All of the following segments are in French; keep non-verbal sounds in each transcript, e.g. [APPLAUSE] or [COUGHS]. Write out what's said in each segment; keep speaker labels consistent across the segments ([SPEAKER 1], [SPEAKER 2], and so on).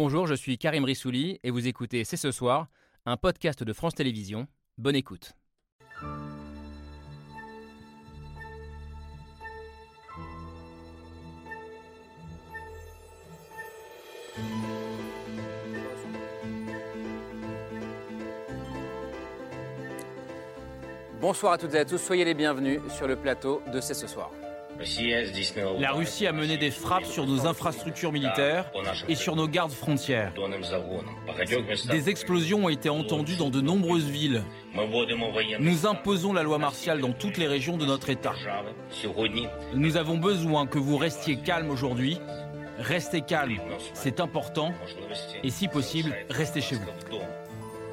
[SPEAKER 1] Bonjour, je suis Karim Rissouli et vous écoutez C'est ce soir, un podcast de France Télévisions. Bonne écoute. Bonsoir à toutes et à tous, soyez les bienvenus sur le plateau de C'est ce soir.
[SPEAKER 2] La Russie a mené des frappes sur nos infrastructures militaires et sur nos gardes frontières. Des explosions ont été entendues dans de nombreuses villes. Nous imposons la loi martiale dans toutes les régions de notre État. Nous avons besoin que vous restiez calme aujourd'hui. Restez calme, c'est important. Et si possible, restez chez vous.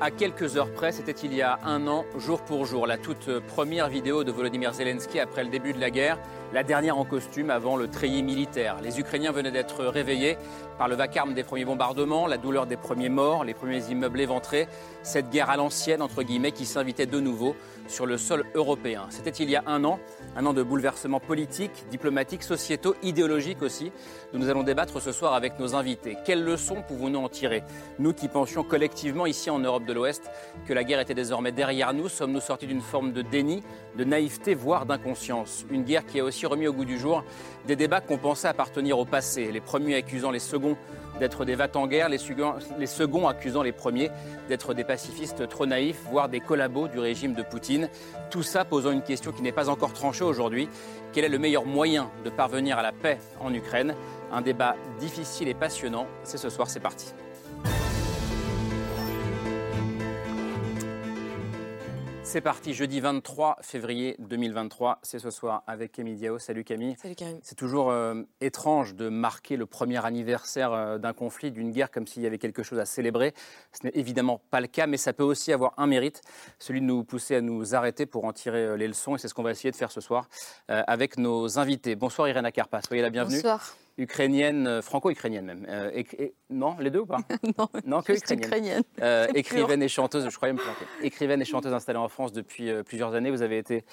[SPEAKER 1] À quelques heures près, c'était il y a un an, jour pour jour, la toute première vidéo de Volodymyr Zelensky après le début de la guerre, la dernière en costume avant le treillis militaire. Les Ukrainiens venaient d'être réveillés par le vacarme des premiers bombardements, la douleur des premiers morts, les premiers immeubles éventrés, cette guerre à l'ancienne, entre guillemets, qui s'invitait de nouveau sur le sol européen. C'était il y a un an, un an de bouleversements politiques, diplomatiques, sociétaux, idéologiques aussi, dont nous allons débattre ce soir avec nos invités. Quelles leçons pouvons-nous en tirer? Nous qui pensions collectivement ici en Europe de l'Ouest que la guerre était désormais derrière nous, sommes-nous sortis d'une forme de déni, de naïveté, voire d'inconscience? Une guerre qui a aussi remis au goût du jour des débats qu'on pensait appartenir au passé, les premiers accusant les seconds d'être des vats en guerre, les seconds, accusant les premiers d'être des pacifistes trop naïfs, voire des collabos du régime de Poutine. Tout ça posant une question qui n'est pas encore tranchée aujourd'hui. Quel est le meilleur moyen de parvenir à la paix en Ukraine? Un débat difficile et passionnant. C'est ce soir, c'est parti. C'est parti, jeudi 23 février 2023. C'est ce soir avec Camille Diao. Salut Camille.
[SPEAKER 3] Salut Karim.
[SPEAKER 1] C'est toujours euh, étrange de marquer le premier anniversaire euh, d'un conflit, d'une guerre, comme s'il y avait quelque chose à célébrer. Ce n'est évidemment pas le cas, mais ça peut aussi avoir un mérite, celui de nous pousser à nous arrêter pour en tirer euh, les leçons. Et c'est ce qu'on va essayer de faire ce soir avec nos invités. Bonsoir Irena Karpa, soyez la bienvenue.
[SPEAKER 3] Bonsoir.
[SPEAKER 1] Ukrainienne, euh, franco-ukrainienne même. Euh, non, les deux ou pas [LAUGHS]
[SPEAKER 3] non,
[SPEAKER 1] Non, que
[SPEAKER 3] juste
[SPEAKER 1] ukrainienne.
[SPEAKER 3] ukrainienne.
[SPEAKER 1] Euh, écrivaine et chanteuse, je croyais me planter. Écrivaine et chanteuse installée en France depuis euh, plusieurs années. Vous avez été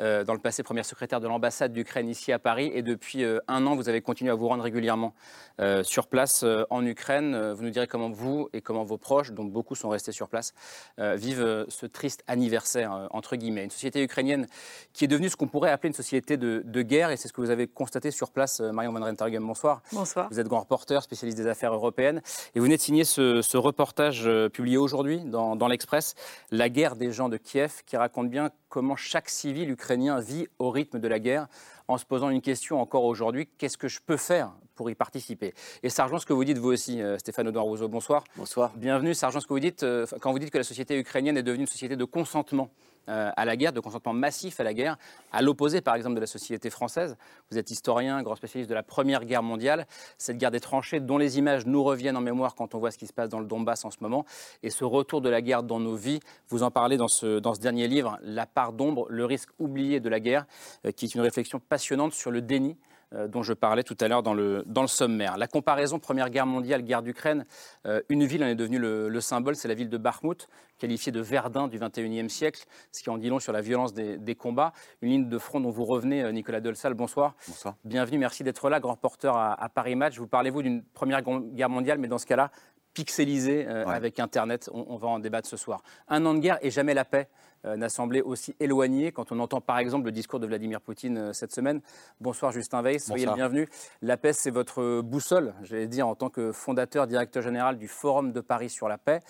[SPEAKER 1] euh, dans le passé première secrétaire de l'ambassade d'Ukraine ici à Paris et depuis euh, un an, vous avez continué à vous rendre régulièrement euh, sur place en Ukraine. Vous nous direz comment vous et comment vos proches, dont beaucoup sont restés sur place, vivent ce triste anniversaire, entre guillemets. Une société ukrainienne qui est devenue ce qu'on pourrait appeler une société de, de guerre et c'est ce que vous avez constaté sur place, Marion Van Rentergem. Bonsoir.
[SPEAKER 3] Bonsoir.
[SPEAKER 1] Vous êtes grand reporter, spécialiste des affaires européennes, et vous venez de signer ce, ce reportage publié aujourd'hui dans, dans l'Express, La guerre des gens de Kiev, qui raconte bien comment chaque civil ukrainien vit au rythme de la guerre, en se posant une question encore aujourd'hui qu'est-ce que je peux faire pour y participer? Et ça rejoint ce que vous dites vous aussi, euh, Stéphane Audouin Rousseau. Bonsoir.
[SPEAKER 4] Bonsoir.
[SPEAKER 1] Bienvenue, ça rejoint ce que vous dites euh, quand vous dites que la société ukrainienne est devenue une société de consentement à la guerre, de consentement massif à la guerre, à l'opposé par exemple de la société française. Vous êtes historien, grand spécialiste de la Première Guerre mondiale, cette guerre des tranchées dont les images nous reviennent en mémoire quand on voit ce qui se passe dans le Donbass en ce moment, et ce retour de la guerre dans nos vies. Vous en parlez dans ce, dans ce dernier livre, La part d'ombre, le risque oublié de la guerre, euh, qui est une réflexion passionnante sur le déni euh, dont je parlais tout à l'heure dans le, dans le sommaire. La comparaison Première Guerre mondiale, guerre d'Ukraine, euh, une ville en est devenue le, le symbole, c'est la ville de Bakhmut, qualifiée de Verdun du 21e siècle, ce qui en dit long sur la violence des, des combats. Une ligne de front dont vous revenez, euh, Nicolas Delsal, bonsoir.
[SPEAKER 4] Bonsoir.
[SPEAKER 1] Bienvenue, merci d'être là, grand reporter à, à Paris Match. Vous parlez-vous d'une Première Guerre mondiale, mais dans ce cas-là, pixelisée euh,
[SPEAKER 4] Ouais.
[SPEAKER 1] avec Internet. On, on va en débattre ce soir. Un an de guerre et jamais la paix euh, n'a semblé aussi éloigné quand on entend par exemple le discours de Vladimir Poutine euh, cette semaine. Bonsoir Justin Weiss, soyez le bienvenu. La paix, c'est votre boussole, j'allais dire, en tant que fondateur, directeur général du Forum de Paris sur la paix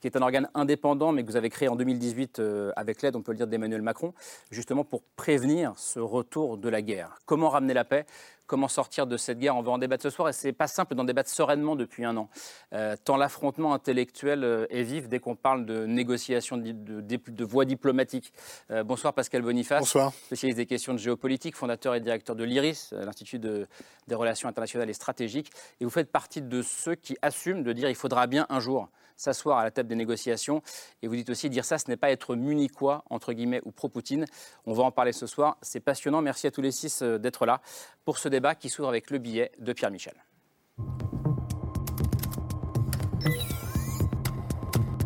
[SPEAKER 1] qui est un organe indépendant, mais que vous avez créé en 2018 euh, avec l'aide, on peut le dire, d'Emmanuel Macron, justement pour prévenir ce retour de la guerre. Comment ramener la paix Comment sortir de cette guerre On va en débattre ce soir, et c'est pas simple d'en débattre sereinement depuis un an. Euh, tant l'affrontement intellectuel euh, est vif dès qu'on parle de négociations, de, de, de, de voies diplomatiques. Euh, bonsoir Pascal Boniface
[SPEAKER 5] Bonsoir.
[SPEAKER 1] spécialiste des questions de géopolitique, fondateur et directeur de l'IRIS, l'Institut de- des relations internationales et stratégiques. Et vous faites partie de ceux qui assument de dire il faudra bien un jour s'asseoir à la table des négociations. Et vous dites aussi dire ça, ce n'est pas être munichois, entre guillemets, ou pro-Poutine. On va en parler ce soir. C'est passionnant. Merci à tous les six d'être là pour ce débat qui s'ouvre avec le billet de Pierre Michel.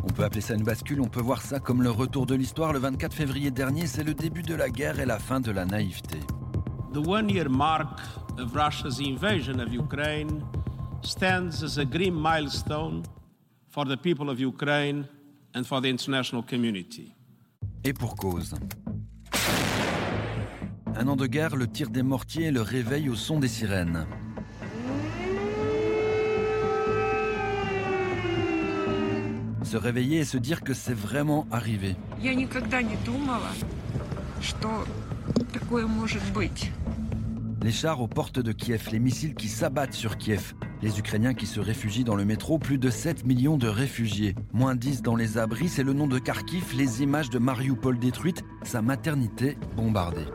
[SPEAKER 6] On peut appeler ça une bascule, on peut voir ça comme le retour de l'histoire. Le 24 février dernier, c'est le début de la guerre et la fin de la naïveté.
[SPEAKER 7] The one year mark of Russia's invasion of Ukraine
[SPEAKER 3] stands as a grim milestone for the people of Ukraine and for the international community.
[SPEAKER 6] Et pour cause. Un an de guerre, le tir des mortiers et le réveil au son des sirènes. Se réveiller et se dire que c'est vraiment arrivé. Les chars aux portes de Kiev, les missiles qui s'abattent sur Kiev, les Ukrainiens qui se réfugient dans le métro, plus de 7 millions de réfugiés. Moins 10 dans les abris, c'est le nom de Kharkiv, les images de Mariupol détruite, sa maternité bombardée.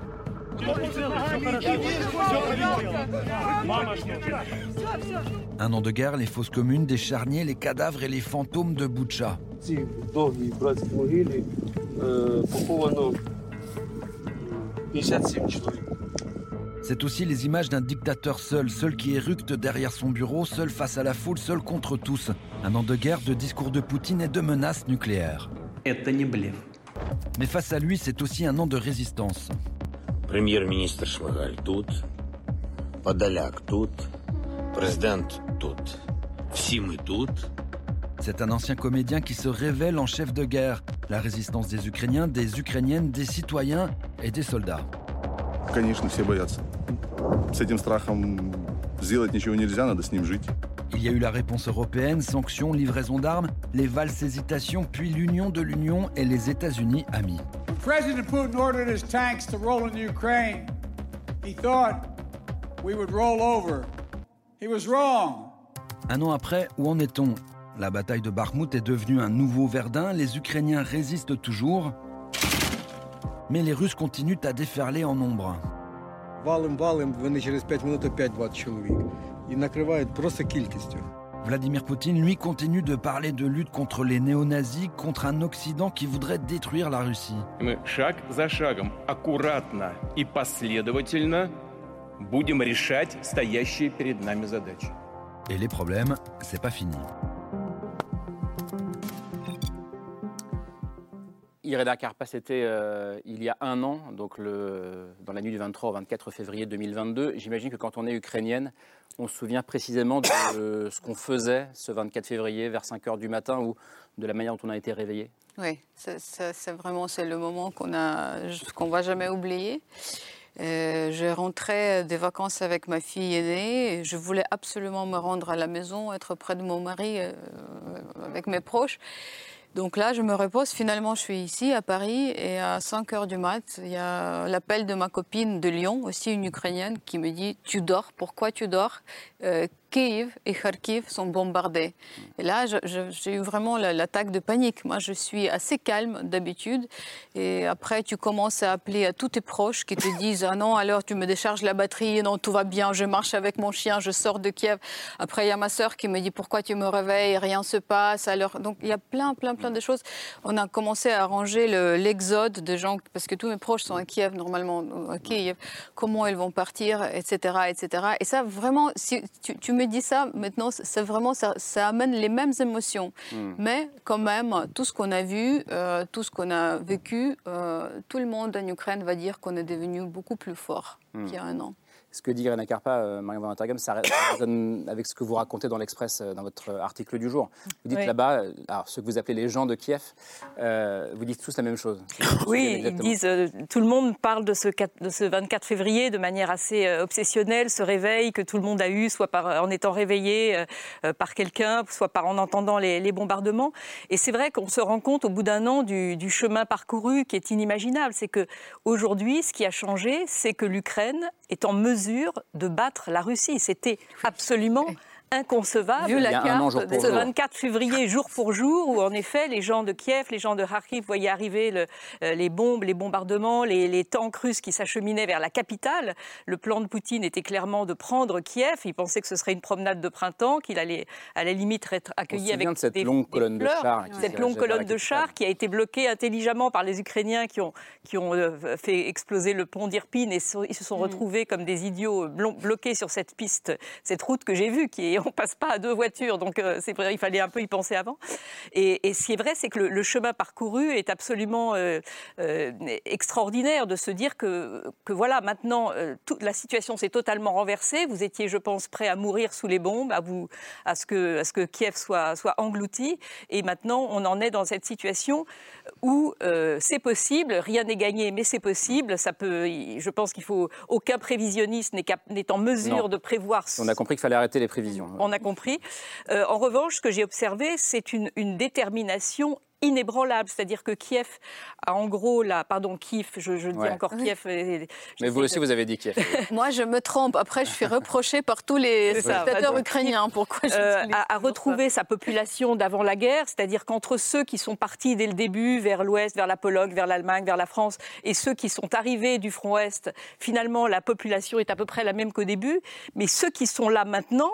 [SPEAKER 6] Un an de guerre, les fosses communes, des charniers, les cadavres et les fantômes de Butcha. C'est aussi les images d'un dictateur seul, seul qui éructe derrière son bureau, seul face à la foule, seul contre tous. Un an de guerre, de discours de Poutine et de menaces nucléaires. Mais face à lui, c'est aussi un an de résistance.
[SPEAKER 4] Прем'єр-міністр Шмигаль тут, Подоляк тут, президент тут. Всі ми тут.
[SPEAKER 6] C'est un ancien comédien qui se révèle en chef de guerre. La résistance des Ukrainiens, des Ukrainiennes, des citoyens et des soldats.
[SPEAKER 5] Конечно, все боятся. С этим страхом сделать ничего нельзя, надо с ним жить.
[SPEAKER 6] Il y a eu la réponse européenne, sanctions, livraison d'armes, les valses hésitations, puis l'union de l'Union et les États-Unis amis.
[SPEAKER 7] President Putin ordered his tanks to roll into Ukraine. He thought we would roll over. He was wrong.
[SPEAKER 6] Un an après, où en est-on La bataille de Bakhmut est devenue un nouveau Verdun, les Ukrainiens résistent toujours, mais les Russes continuent à déferler en nombre.
[SPEAKER 8] Валим-валим, вони через 5 минут опять 20 чоловік. І накривають просто кількістю.
[SPEAKER 6] Vladimir Poutine, lui, continue de parler de lutte contre les néo-nazis, contre un Occident qui voudrait détruire la Russie.
[SPEAKER 9] Мы шаг за шагом, аккуратно и последовательно будем решать стоящие перед нами задачи.
[SPEAKER 6] Et les problèmes, c'est pas fini.
[SPEAKER 1] Irena Karpa, c'était euh, il y a un an, donc dans la nuit du 23 au 24 février 2022. J'imagine que quand on est ukrainienne, on se souvient précisément de [COUGHS] ce qu'on faisait ce 24 février vers 5 heures du matin ou de la manière dont on a été réveillé.
[SPEAKER 10] Oui, c'est vraiment c'est le moment qu'on qu'on va jamais oublier. Euh, je rentrais des vacances avec ma fille aînée. Et je voulais absolument me rendre à la maison, être près de mon mari, euh, avec mes proches. Donc là, je me repose. Finalement, je suis ici à Paris et à 5 heures du mat, il y a l'appel de ma copine de Lyon, aussi une Ukrainienne, qui me dit Tu dors Pourquoi tu dors? Euh, Kiev et Kharkiv sont bombardés. Et là, j'ai eu vraiment l'attaque de panique. Moi, je suis assez calme d'habitude. Et après, tu commences à appeler à tous tes proches qui te disent Ah non, alors tu me décharges la batterie, non, tout va bien, je marche avec mon chien, je sors de Kiev. Après, il y a ma sœur qui me dit Pourquoi tu me réveilles? Rien se passe. Alors, donc, il y a plein, plein, plein de choses. On a commencé à arranger l'exode de gens, parce que tous mes proches sont à Kiev, normalement, à Kiev. Comment ils vont partir, etc. etc. Et ça, vraiment, si tu, tu me dis ça, maintenant, c'est vraiment, ça, ça, amène les mêmes émotions. Hmm. Mais quand même, tout ce qu'on a vu, euh, tout ce qu'on a vécu, euh, tout le monde en Ukraine va dire qu'on est devenu beaucoup plus fort hmm. qu'il y a un an
[SPEAKER 1] ce que dit Irena Karpa, euh, Marie Van ça, résonne avec ce que vous racontez dans l'Express, euh, dans votre article du jour. Vous dites là-bas, euh, alors ceux que vous appelez les gens de Kiev, vous dites tous la même chose.
[SPEAKER 11] Oui, ils disent, tout le monde parle de ce, de ce 24 février de manière assez obsessionnelle, ce réveil que tout le monde a eu, soit par, en étant réveillé par quelqu'un, soit par en entendant les, bombardements. Et c'est vrai qu'on se rend compte au bout d'un an du, du chemin parcouru qui est inimaginable. C'est que aujourd'hui, ce qui a changé, c'est que l'Ukraine est en mesure de battre la Russie. C'était absolument inconcevable.
[SPEAKER 1] Vu la carte
[SPEAKER 11] de ce 24 février, jour pour jour, où en effet les gens de Kiev, les gens de Kharkiv voyaient arriver le, euh, les bombes, les bombardements, les, les tanks russes qui s'acheminaient vers la capitale. Le plan de Poutine était clairement de prendre Kiev. Il pensait que ce serait une promenade de printemps, qu'il allait à la limite être accueilli avec
[SPEAKER 1] de cette longue colonne de chars,
[SPEAKER 11] cette longue colonne de chars qui a été bloquée intelligemment par les Ukrainiens qui ont, qui ont euh, fait exploser le pont d'Irpine et ils se sont mm. retrouvés comme des idiots bloqués sur cette piste, cette route que j'ai vue qui est et [LAUGHS] on passe pas à deux voitures. Donc c'est vrai, il fallait un peu y penser avant. Et, ce qui est vrai, c'est que le, chemin parcouru est absolument extraordinaire de se dire que, que voilà, maintenant, toute la situation s'est totalement renversée. Vous étiez, je pense, prêt à mourir sous les bombes, à, vous, à, ce, que, à ce que Kiev soit, soit englouti. Et maintenant, on en est dans cette situation où euh, c'est possible, rien n'est gagné, mais c'est possible. Ça peut, je pense qu'il faut aucun prévisionniste n'est en mesure de prévoir.
[SPEAKER 1] On a compris qu'il fallait arrêter les prévisions.
[SPEAKER 11] On a compris. Euh, en revanche, ce que j'ai observé, c'est une, une détermination inébranlable. C'est-à-dire que Kiev a en gros la. Pardon, Kiev, je, dis encore Kiev.
[SPEAKER 1] Mais vous aussi, vous avez dit Kiev. [LAUGHS]
[SPEAKER 10] Moi, je me trompe. Après, je suis reprochée par tous les spectateurs ukrainiens. Pourquoi je euh,
[SPEAKER 11] à, retrouver sa population d'avant la guerre, c'est-à-dire qu'entre ceux qui sont partis dès le début vers l'ouest, vers la Pologne, vers l'Allemagne, vers la France, et ceux qui sont arrivés du front ouest, finalement, la population est à peu près la même qu'au début. Mais ceux qui sont là maintenant,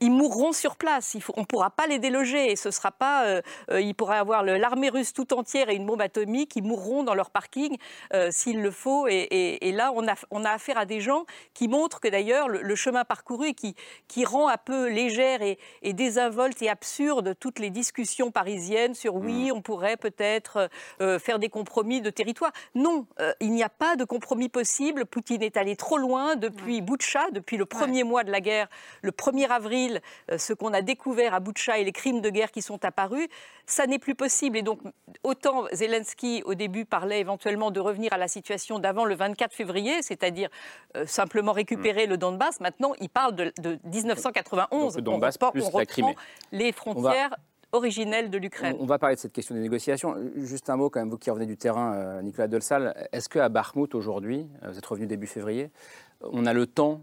[SPEAKER 11] ils mourront sur place. Il faut, on ne pourra pas les déloger. Et ce sera pas. Euh, euh, il pourrait avoir l'armée russe tout entière et une bombe atomique. Ils mourront dans leur parking euh, s'il le faut. Et, là, on a, on a affaire à des gens qui montrent que d'ailleurs le, chemin parcouru qui, qui rend un peu légère et, désinvolte et absurde toutes les discussions parisiennes sur oui, mmh. on pourrait peut-être faire des compromis de territoire. Non, il n'y a pas de compromis possible. Poutine est allé trop loin depuis Boutcha, depuis le premier mois de la guerre, le 1er avril euh, ce qu'on a découvert à Boutcha et les crimes de guerre qui sont apparus, ça n'est plus possible. Et donc, autant Zelensky, au début, parlait éventuellement de revenir à la situation d'avant le 24 février, c'est-à-dire euh, simplement récupérer le Donbass, maintenant, il parle de, 1991.
[SPEAKER 1] le Donbass
[SPEAKER 11] on
[SPEAKER 1] plus la Crimée.
[SPEAKER 11] les frontières originelles de l'Ukraine.
[SPEAKER 1] On va parler de cette question des négociations. Juste un mot, quand même, vous qui revenez du terrain, euh, Nicolas Delsal. Est-ce qu'à Bakhmut, aujourd'hui, vous êtes revenu début février, on a le temps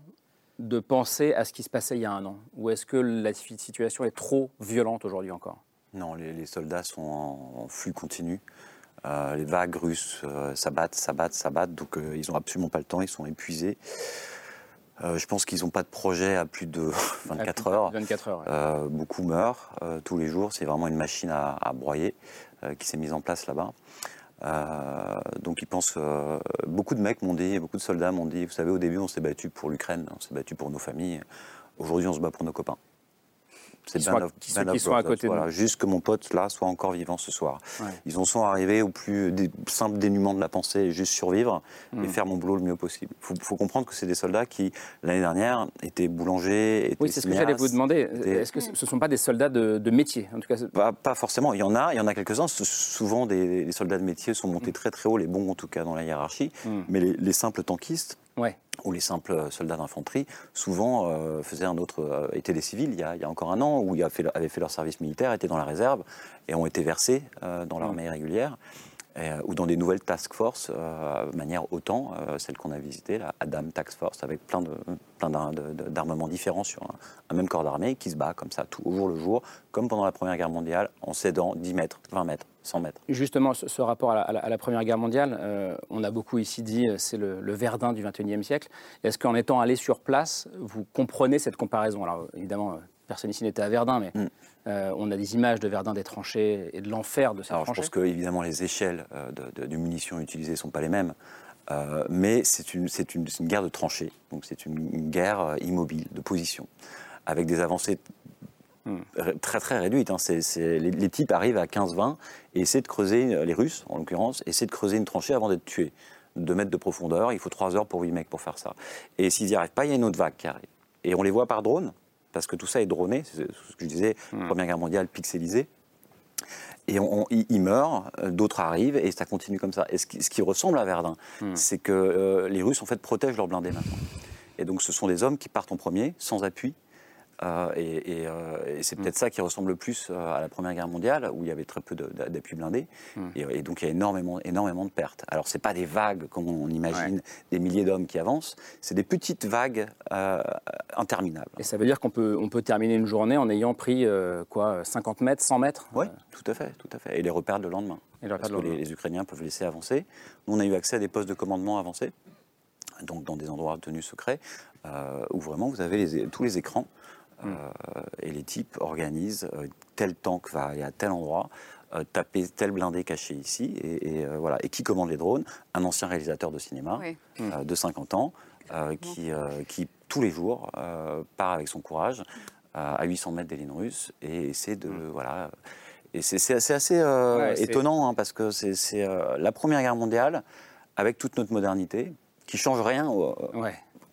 [SPEAKER 1] de penser à ce qui se passait il y a un an? Ou est-ce que la situation est trop violente aujourd'hui encore?
[SPEAKER 12] Non, les, soldats sont en, flux continu. Euh, les vagues russes euh, s'abattent, s'abattent, s'abattent, donc euh, ils n'ont absolument pas le temps, ils sont épuisés. je pense qu'ils n'ont pas de projet à plus de [LAUGHS] 24 heures.
[SPEAKER 1] 24 heures
[SPEAKER 12] beaucoup meurent tous les jours, c'est vraiment une machine à, à broyer qui s'est mise en place là-bas. Euh, donc ils pensent. Euh, beaucoup de mecs m'ont dit, beaucoup de soldats m'ont dit, vous savez, au début on s'est battu pour l'Ukraine, on s'est battu pour nos familles. Aujourd'hui on se bat pour nos copains.
[SPEAKER 1] C'est bien ceux qui sont à côté
[SPEAKER 12] voilà,
[SPEAKER 1] de
[SPEAKER 12] Juste que mon pote là soit encore vivant ce soir. Ils en sont arrivés au plus simple dénuement de la pensée, juste survivre et hmm. faire mon boulot le mieux possible. Il faut, comprendre que c'est des soldats qui, l'année dernière, étaient boulangers. Étaient
[SPEAKER 1] oui, c'est ce que j'allais vous demander. Est-ce que ce ne sont pas des soldats de, métier en tout cas
[SPEAKER 12] pas, pas, forcément. Il y en a, il y en a quelques-uns. Souvent, des, soldats de métier sont montés hmm. très très haut, les bons en tout cas dans la hiérarchie. Hmm. Mais les, les simples tankistes,
[SPEAKER 1] ouais.
[SPEAKER 12] Où les simples soldats d'infanterie, souvent euh, faisaient un autre, euh, étaient des civils. Il y, a, il y, a, encore un an, où ils avaient fait, leur service militaire, étaient dans la réserve et ont été versés euh, dans l'armée régulière. Ou dans des nouvelles task force, de manière autant, celle qu'on a visitée, la Adam Task Force, avec plein d'armements de, plein différents sur un, même corps d'armée qui se bat comme ça, tout au jour le jour, comme pendant la Première Guerre mondiale, en cédant 10 mètres, 20 mètres, 100 mètres.
[SPEAKER 1] Justement, ce, rapport à la, Première Guerre mondiale, euh, on a beaucoup ici dit euh, c'est le, Verdun du XXIe siècle. Est-ce qu'en étant allé sur place, vous comprenez cette comparaison? Alors évidemment, euh, personne ici n'était à Verdun, mais mm. on a des images de Verdun des tranchées et de l'enfer de ces
[SPEAKER 12] Alors, Je pense que évidemment les échelles de, munitions utilisées ne sont pas les mêmes. mais c'est une, une, une, guerre de tranchées, donc c'est une, guerre immobile, de position, avec des avancées très très réduite. Hein. les, types arrivent à 15-20 et essaient de creuser, les Russes en l'occurrence, essaient de creuser une tranchée avant d'être tués. 2 mètres de profondeur, il faut 3 heures pour 8 mecs pour faire ça. Et s'ils n'y arrivent pas, il y a une autre vague qui arrive. Et on les voit par drone, parce que tout ça est droné, c'est ce que je disais, hmm. Première Guerre mondiale pixelisée. Et on, ils meurent, d'autres arrivent, et ça continue comme ça. Et ce qui, ressemble à Verdun, hmm. c'est que euh, les Russes, en fait, protègent leurs blindés maintenant. Et donc, ce sont des hommes qui partent en premier, sans appui, euh, euh, et, c'est peut-être mm. ça qui ressemble le plus euh, à la Première Guerre mondiale, où il y avait très peu d'appui blindé. Mm. Et, donc il y a énormément, énormément de pertes. Alors ce n'est pas des vagues, comme on imagine, des milliers d'hommes qui avancent, c'est des petites vagues interminables.
[SPEAKER 1] Et ça veut dire qu'on peut, on peut terminer une journée en ayant pris quoi, 50 mètres, 100 mètres?
[SPEAKER 12] Oui, tout à fait, tout à fait. Et les repères le lendemain. Et parce que les, Ukrainiens peuvent laisser avancer. Nous, on a eu accès à des postes de commandement avancés, donc dans des endroits tenus secrets, où vraiment vous avez tous les écrans euh, et les types organisent euh, tel tank va aller à tel endroit, euh, taper tel blindé caché ici, et, voilà. Et qui commande les drones? Un ancien réalisateur de cinéma de 50 ans, qui, qui, tous les jours part avec son courage à 800 mètres des lignes russes et essayer de mm. voilà. Et c'est assez euh, étonnant hein, parce que c'est euh, la Première Guerre mondiale avec toute notre modernité qui change rien au,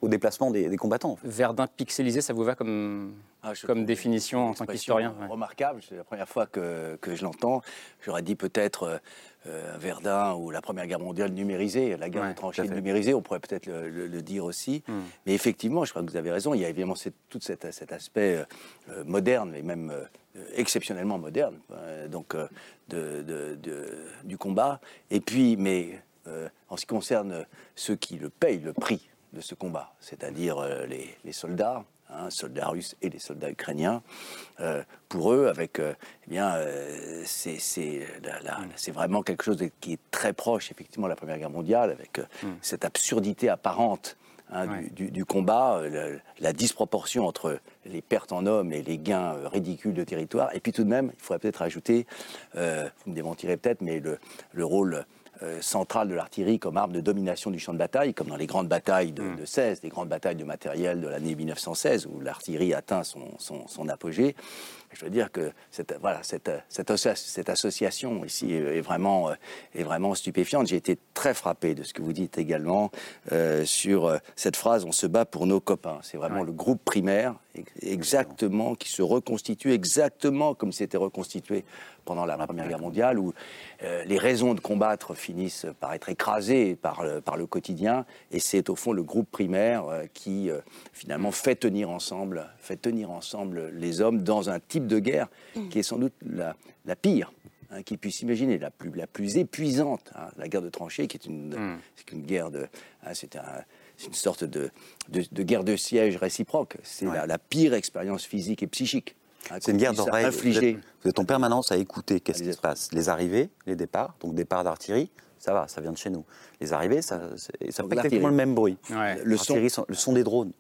[SPEAKER 12] au déplacement des, combattants.
[SPEAKER 1] Verdun pixelisé, ça vous va comme, ah, comme définition en tant qu'historien
[SPEAKER 13] Remarquable, c'est la première fois que, que je l'entends. J'aurais dit peut-être euh, Verdun ou la Première Guerre mondiale numérisée, la guerre de tranchées numérisée, on pourrait peut-être le, dire aussi. Hmm. Mais effectivement, je crois que vous avez raison, il y a évidemment tout cet, aspect euh, euh, moderne et même exceptionnellement moderne donc, de, du combat. Et puis, mais en ce qui concerne ceux qui le payent le prix de ce combat, c'est-à-dire les soldats, Hein, soldats russes et les soldats ukrainiens. Euh, pour eux, avec, euh, eh bien, euh, c'est vraiment quelque chose qui est très proche, effectivement, de la Première Guerre mondiale, avec mm. cette absurdité apparente hein, du, combat, la, disproportion entre les pertes en hommes et les gains ridicules de territoire. Et puis tout de même, il faudrait peut-être ajouter, vous me démentirez peut-être, mais le, le rôle euh, centrale de l'artillerie comme arme de domination du champ de bataille, comme dans les grandes batailles de, 16, les grandes batailles de matériel de l'année 1916, où l'artillerie atteint son, apogée. Je veux dire que cette, voilà, cette, cette, association ici est vraiment, euh, est vraiment stupéfiante. J'ai été très frappé de ce que vous dites également euh, sur cette phrase « on se bat pour nos copains ». C'est vraiment le groupe primaire exactement qui se reconstitue exactement comme c'était reconstitué pendant la Première Guerre mondiale, où euh, les raisons de combattre finissent par être écrasées par le, par le quotidien, et c'est au fond le groupe primaire euh, qui euh, finalement fait tenir ensemble, fait tenir ensemble les hommes dans un type de guerre qui est sans doute la, la pire. Hein, qui puisse imaginer la plus, la plus épuisante, hein, la guerre de tranchées, qui est une, mm. une guerre de, hein, c'est un, une sorte de, de, guerre de siège réciproque. C'est la, la, pire expérience physique et psychique
[SPEAKER 12] c'est une guerre d'oreille. Vous, êtes en permanence à écouter qu'est-ce qui se passe. Les arrivées, les départs, donc départ d'artillerie, ça va, ça vient de chez nous. Les arrivées, ça, ça fait exactement le même bruit. Le, son, le son des drones.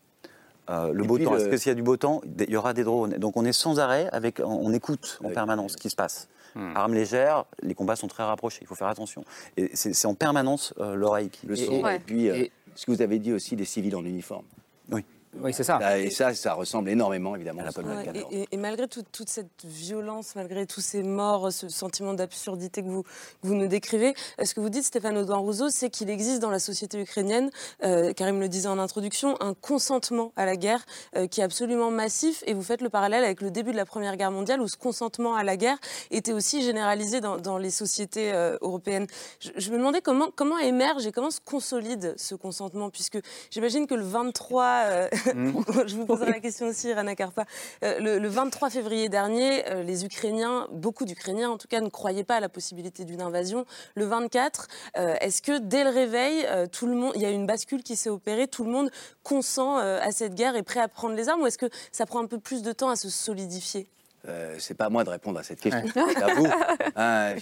[SPEAKER 12] Euh, le beau temps. Est-ce que s'il y a du beau temps, il y aura des drones Donc on est sans arrêt, avec, on, écoute en permanence ce qui se passe. Hmm. Armes légères, les combats sont très rapprochés, il faut faire attention. Et c'est en permanence euh, l'oreille qui.
[SPEAKER 13] Le son. Et, puis, euh, ce que vous avez dit aussi des civils en uniforme.
[SPEAKER 12] Oui.
[SPEAKER 1] Oui, c'est ça.
[SPEAKER 13] Et ça, ça ressemble énormément, évidemment, à la pomme
[SPEAKER 14] et, malgré toute cette violence, malgré tous ces morts, ce sentiment d'absurdité que vous, vous nous décrivez, ce que vous dites, Stéphane Audouin Rousseau, c'est qu'il existe dans la société ukrainienne, euh, car il me le disait en introduction, un consentement à la guerre euh, qui est absolument massif. Et vous faites le parallèle avec le début de la Première Guerre mondiale, où ce consentement à la guerre était aussi généralisé dans, les sociétés euh, européennes. Je, me demandais comment, comment émerge et comment se consolide ce consentement, puisque j'imagine que le 23... [LAUGHS] Mm. je vous poserai la question aussi, Rana Karpa. Euh, le, 23 février dernier, euh, les Ukrainiens, beaucoup d'Ukrainiens en tout cas, ne croyaient pas à la possibilité d'une invasion. Le 24, euh, est-ce que dès le réveil, tout le monde, il y a une bascule qui s'est opérée, tout le monde consent à cette guerre et prêt à prendre les armes, ou est-ce que ça prend un peu plus de temps à se solidifier?
[SPEAKER 13] Euh, c'est pas à moi de répondre à cette question, c'est à vous. [LAUGHS] Hein,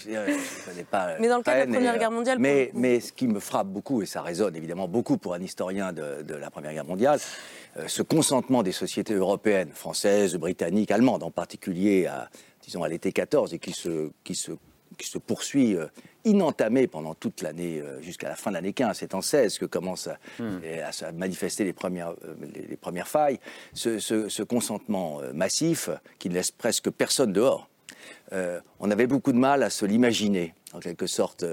[SPEAKER 14] pas mais dans le cas de la Première Guerre mondiale.
[SPEAKER 13] Mais, mais, ce qui me frappe beaucoup, et ça résonne évidemment beaucoup pour un historien de, la Première Guerre mondiale, euh, ce consentement des sociétés européennes, françaises, britanniques, allemandes en particulier, à, disons à l'été 14, et qui se, qui se qui se poursuit euh, inentamé pendant toute l'année, euh, jusqu'à la fin de l'année 15. C'est en 16 que commencent à, hmm. se manifester les premières, euh, les, premières failles. Ce, consentement massif qui ne laisse presque personne dehors. on avait beaucoup de mal à se l'imaginer, en quelque sorte,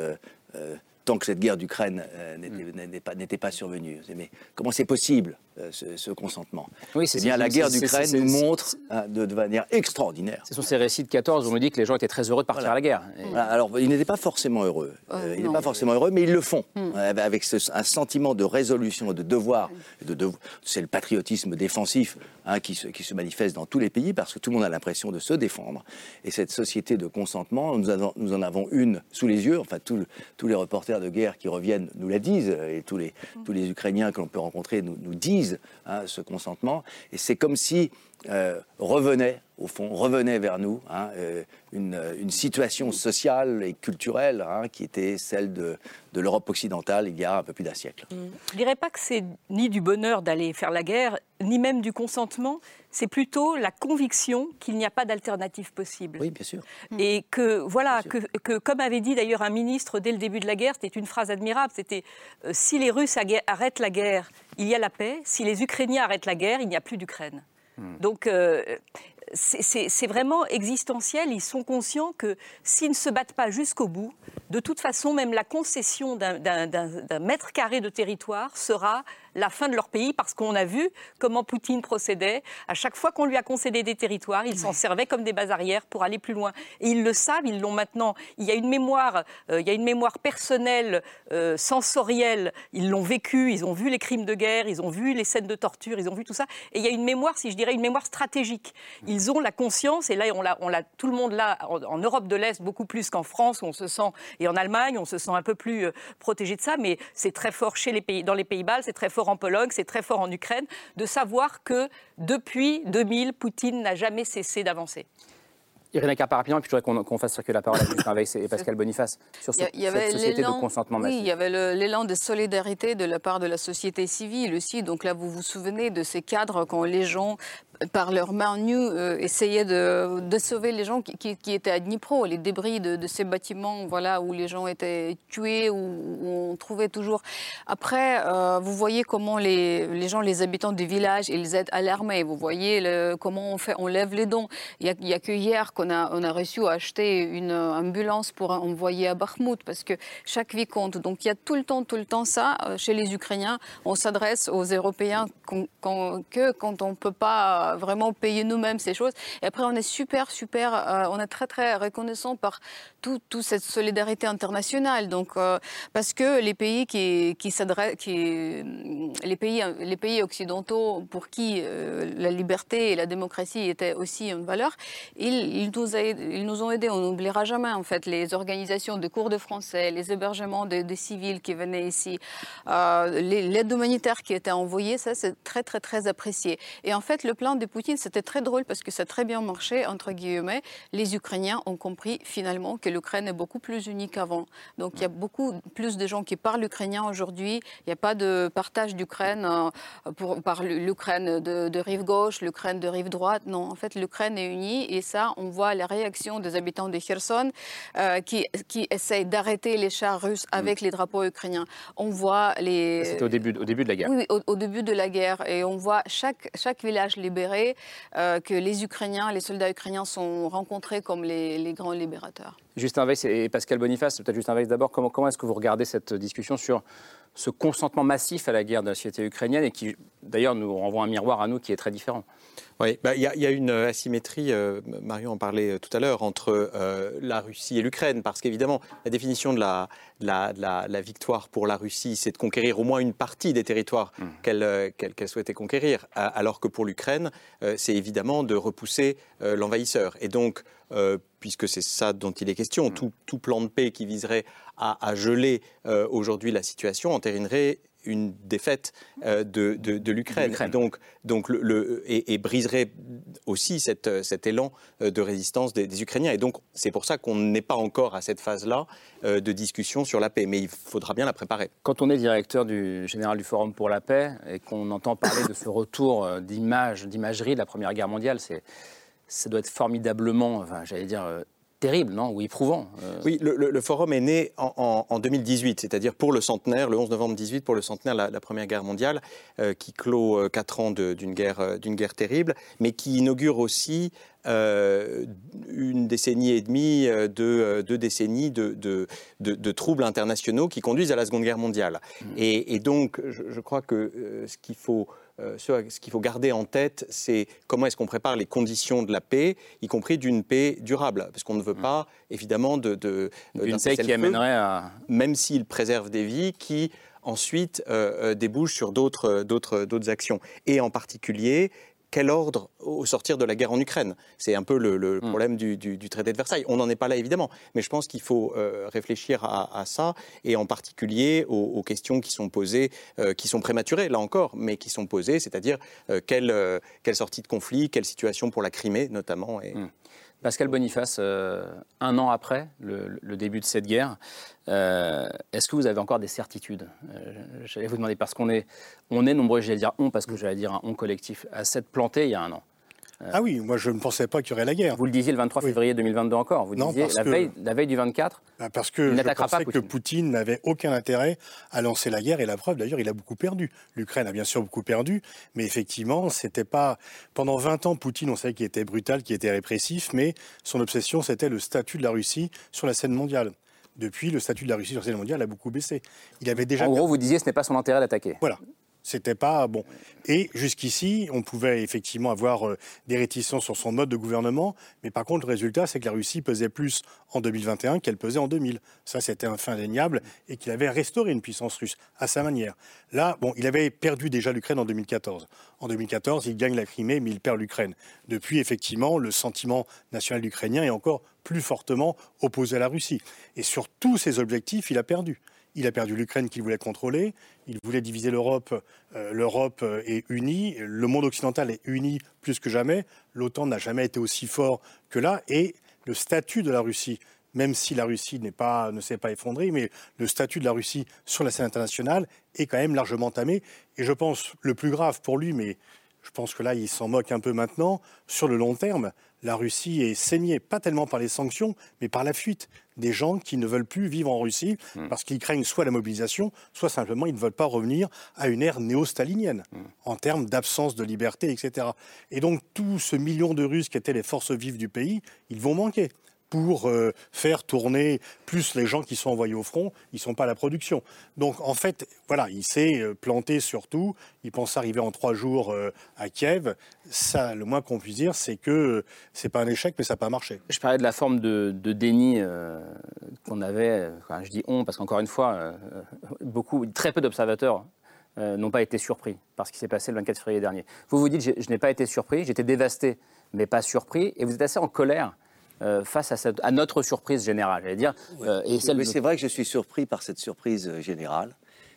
[SPEAKER 13] tant que cette guerre d'Ukraine n'était pas, pas survenue. Mais comment c'est possible euh, ce, consentement. Oui, c'est bien la guerre d'Ukraine nous montre hein, de, manière extraordinaire.
[SPEAKER 1] Ce sont ces récits de 14 où on nous dit que les gens étaient très heureux de partir à la guerre.
[SPEAKER 13] Alors, ils n'étaient pas forcément heureux. Euh, ils n'étaient pas forcément heureux, mais ils le font hmm. euh, avec un sentiment de résolution, de devoir. De, c'est le patriotisme défensif hein, qui, se, qui, se, manifeste dans tous les pays parce que tout le monde a l'impression de se défendre. Et cette société de consentement, nous, nous en avons une sous les yeux. Enfin, tous les reporters de guerre qui reviennent nous la disent et tous les, tous les Ukrainiens que l'on peut rencontrer nous, nous disent Hein, ce consentement. Et c'est comme si euh, revenait, au fond, revenait vers nous hein, euh, une, situation sociale et culturelle hein, qui était celle de, l'Europe occidentale il y a un peu plus d'un siècle.
[SPEAKER 11] Je ne dirais pas que c'est ni du bonheur d'aller faire la guerre, ni même du consentement, c'est plutôt la conviction qu'il n'y a pas d'alternative possible.
[SPEAKER 13] Oui, bien sûr.
[SPEAKER 11] Et que, voilà, que, comme avait dit d'ailleurs un ministre dès le début de la guerre, c'était une phrase admirable, c'était euh, si les Russes arrêtent la guerre, il y a la paix, si les Ukrainiens arrêtent la guerre, il n'y a plus d'Ukraine. Hmm. Donc, c'est vraiment existentiel. Ils sont conscients que s'ils ne se battent pas jusqu'au bout, de toute façon, même la concession d'un mètre carré de territoire sera la fin de leur pays parce qu'on a vu comment Poutine procédait. À chaque fois qu'on lui a concédé des territoires, il s'en servait comme des bases arrières pour aller plus loin. Et ils le savent, ils l'ont maintenant. Il y a une mémoire, euh, il y a une mémoire personnelle, euh, sensorielle. Ils l'ont vécu, ils ont vu les crimes de guerre, ils ont vu les scènes de torture, ils ont vu tout ça. Et il y a une mémoire, si je dirais, une mémoire stratégique. Ils ont la conscience, et là, on l'a tout le monde là, en, Europe de l'Est, beaucoup plus qu'en France, où on se sent, et en Allemagne, on se sent un peu plus euh, protégé de ça, mais c'est très fort chez les pays, dans les Pays-Bas, c'est très fort en Pologne, c'est très fort en Ukraine, de savoir que depuis 2000, Poutine n'a jamais cessé d'avancer.
[SPEAKER 1] Irina Carparapien, et puis je voudrais qu'on fasse circuler la parole à Justin Weiss et Pascal Boniface sur cette, société de consentement massif.
[SPEAKER 10] Oui, il y avait l'élan de solidarité de la part de la société civile aussi. Donc là, vous vous souvenez de ces cadres quand les gens par leur main nue, euh, essayer de, de, sauver les gens qui, qui, étaient à Dnipro, les débris de, de, ces bâtiments voilà, où les gens étaient tués, où, on trouvait toujours. Après, euh, vous voyez comment les, les, gens, les habitants du village, ils aident à l'armée. Vous voyez le, comment on, fait, on lève les dons. Il n'y a, a, que hier qu'on a, on a reçu à acheter une ambulance pour envoyer à Bakhmut, parce que chaque vie compte. Donc il y a tout le temps, tout le temps ça. Euh, chez les Ukrainiens, on s'adresse aux Européens que quand on ne peut pas vraiment payer nous-mêmes ces choses. Et après, on est super, super, euh, on est très, très reconnaissant par toute tout cette solidarité internationale. Donc, euh, parce que les pays qui, qui s'adressent, les pays, les pays occidentaux pour qui euh, la liberté et la démocratie étaient aussi une valeur, ils, ils nous ont aidés. On n'oubliera jamais, en fait, les organisations de cours de français, les hébergements des de civils qui venaient ici, l'aide humanitaire qui était envoyée, ça, c'est très, très, très apprécié. Et en fait, le plan de Poutine, c'était très drôle parce que ça très bien marché, entre guillemets. Les Ukrainiens ont compris finalement que l'Ukraine est beaucoup plus unie qu'avant. Donc il y a beaucoup plus de gens qui parlent ukrainien aujourd'hui. Il n'y a pas de partage d'Ukraine euh, par l'Ukraine de, rive gauche, l'Ukraine de rive droite. Non, en fait, l'Ukraine est unie et ça, on voit la réaction des habitants de Kherson euh, qui, qui essayent d'arrêter les chars russes avec mm. les drapeaux ukrainiens. On voit les.
[SPEAKER 1] C'était au début, au début de la guerre.
[SPEAKER 10] Oui, au, au, début de la guerre. Et on voit chaque, chaque village libéré euh, que les Ukrainiens, les soldats ukrainiens sont rencontrés comme les, grands libérateurs.
[SPEAKER 1] Justin Weiss et Pascal Boniface, peut-être Justin Weiss d'abord, comment, comment est-ce que vous regardez cette discussion sur ce consentement massif à la guerre de la société ukrainienne et qui, d'ailleurs, nous renvoie un miroir à nous qui est très différent
[SPEAKER 15] oui, bah, il y, a une asymétrie, euh, Marion en parlait euh, tout à l'heure, entre euh, la Russie et l'Ukraine, parce qu'évidemment, la définition de la, la, victoire pour la Russie, c'est de conquérir au moins une partie des territoires mmh. qu'elle souhaitait conquérir, alors que pour l'Ukraine, c'est évidemment de repousser l'envahisseur. Et donc, puisque c'est ça dont il est question, mmh. tout, plan de paix qui viserait à, à geler aujourd'hui la situation entérinerait une défaite euh, de, de, l'Ukraine. Donc, donc le, et, briserait aussi cette, cet élan euh, de résistance des, Ukrainiens. Et donc, c'est pour ça qu'on n'est pas encore à cette phase-là euh, de discussion sur la paix. Mais il faudra bien la préparer.
[SPEAKER 1] Quand on est directeur du général du Forum pour la paix et qu'on entend parler de ce retour d'image, d'imagerie de la Première Guerre mondiale, c'est ça doit être formidablement, enfin, j'allais dire, terrible, non Ou éprouvant
[SPEAKER 15] euh. Oui, le, forum est né en, 2018, c'est-à-dire pour le centenaire, le 11 novembre 18, pour le centenaire de la, Première Guerre mondiale, euh, qui clôt euh, quatre ans d'une guerre, d'une guerre terrible, mais qui inaugure aussi une décennie et demie, deux, deux décennies de, de, troubles internationaux qui conduisent à la Seconde Guerre mondiale. Mmh. Et, donc, je crois que ce qu'il faut euh, ce, qu'il faut garder en tête, c'est comment est-ce qu'on prépare les conditions de la paix, y compris d'une paix durable, parce qu'on ne veut mm. pas, évidemment, de, de
[SPEAKER 1] d'une paix qui amènerait à
[SPEAKER 15] même s'il préserve des vies, qui ensuite euh, euh, débouche sur d'autres, d'autres, d'autres actions. Et en particulier, quel ordre au sortir de la guerre en Ukraine C'est un peu le, hmm. problème du, traité de Versailles. On n'en est pas là, évidemment, mais je pense qu'il faut euh, réfléchir à, ça, et en particulier aux, questions qui sont posées, euh, qui sont prématurées, là encore, mais qui sont posées, c'est-à-dire euh, quelle, sortie de conflit, quelle situation pour la Crimée, notamment. Et... Hmm.
[SPEAKER 1] Pascal Boniface, euh, un an après le, début de cette guerre, euh, est-ce que vous avez encore des certitudes? Euh, J'allais vous demander, parce qu'on est, on est nombreux, j'allais dire on, parce que j'allais dire un on collectif, à s'être planté il y a un an.
[SPEAKER 16] Ah oui, moi je ne pensais pas qu'il y aurait la guerre.
[SPEAKER 1] Vous le disiez le 23 février 2022 encore. Vous disiez la, veille, la veille du 24.
[SPEAKER 16] Bah, parce que je pensais que Poutine n'avait aucun intérêt à lancer la guerre et la preuve d'ailleurs il a beaucoup perdu. L'Ukraine a bien sûr beaucoup perdu, mais effectivement c'était pas pendant 20 ans Poutine on savait qu'il était brutal, qu'il était répressif, mais son obsession c'était le statut de la Russie sur la scène mondiale. Depuis, le statut de la Russie sur la scène mondiale a beaucoup baissé. Il avait déjà.
[SPEAKER 1] En gros, vous disiez ce n'est pas son intérêt d'attaquer.
[SPEAKER 16] Voilà. C'était pas bon. Et jusqu'ici, on pouvait effectivement avoir euh, des réticences sur son mode de gouvernement, mais par contre, le résultat, c'est que la Russie pesait plus en 2021 qu'elle pesait en 2000. Ça, c'était un fait indéniable et qu'il avait restauré une puissance russe à sa manière. Là, bon, il avait perdu déjà l'Ukraine en 2014. En 2014, il gagne la Crimée, mais il perd l'Ukraine. Depuis, effectivement, le sentiment national ukrainien est encore plus fortement opposé à la Russie. Et sur tous ses objectifs, il a perdu. Il a perdu l'Ukraine qu'il voulait contrôler. Il voulait diviser l'Europe. Euh, L'Europe est unie. Le monde occidental est uni plus que jamais. L'OTAN n'a jamais été aussi fort que là. Et le statut de la Russie, même si la Russie pas, ne s'est pas effondrée, mais le statut de la Russie sur la scène internationale est quand même largement entamé. Et je pense le plus grave pour lui, mais je pense que là, il s'en moque un peu maintenant, sur le long terme, la Russie est saignée, pas tellement par les sanctions, mais par la fuite des gens qui ne veulent plus vivre en Russie hmm. parce qu'ils craignent soit la mobilisation, soit simplement ils ne veulent pas revenir à une ère néo-stalinienne hmm. en termes d'absence de liberté, etc. Et donc tout ce million de Russes qui étaient les forces vives du pays, ils vont manquer pour euh, faire tourner plus les gens qui sont envoyés au front, ils ne sont pas à la production. Donc en fait, voilà, il s'est euh, planté surtout, il pense arriver en trois jours euh, à Kiev. Ça, le moins qu'on puisse dire, c'est que c'est pas un échec, mais ça n'a pas marché.
[SPEAKER 1] Je parlais de la forme de, déni qu'on avait, je dis on, parce qu'encore une fois, beaucoup, très peu d'observateurs n'ont pas été surpris par ce qui s'est passé le 24 février dernier. Vous vous dites, je n'ai pas été surpris, j'étais dévasté, mais pas surpris, et vous êtes assez en colère euh, face à, notre surprise générale. dire,
[SPEAKER 13] euh, et c'est vrai que je suis surpris par cette surprise euh, générale,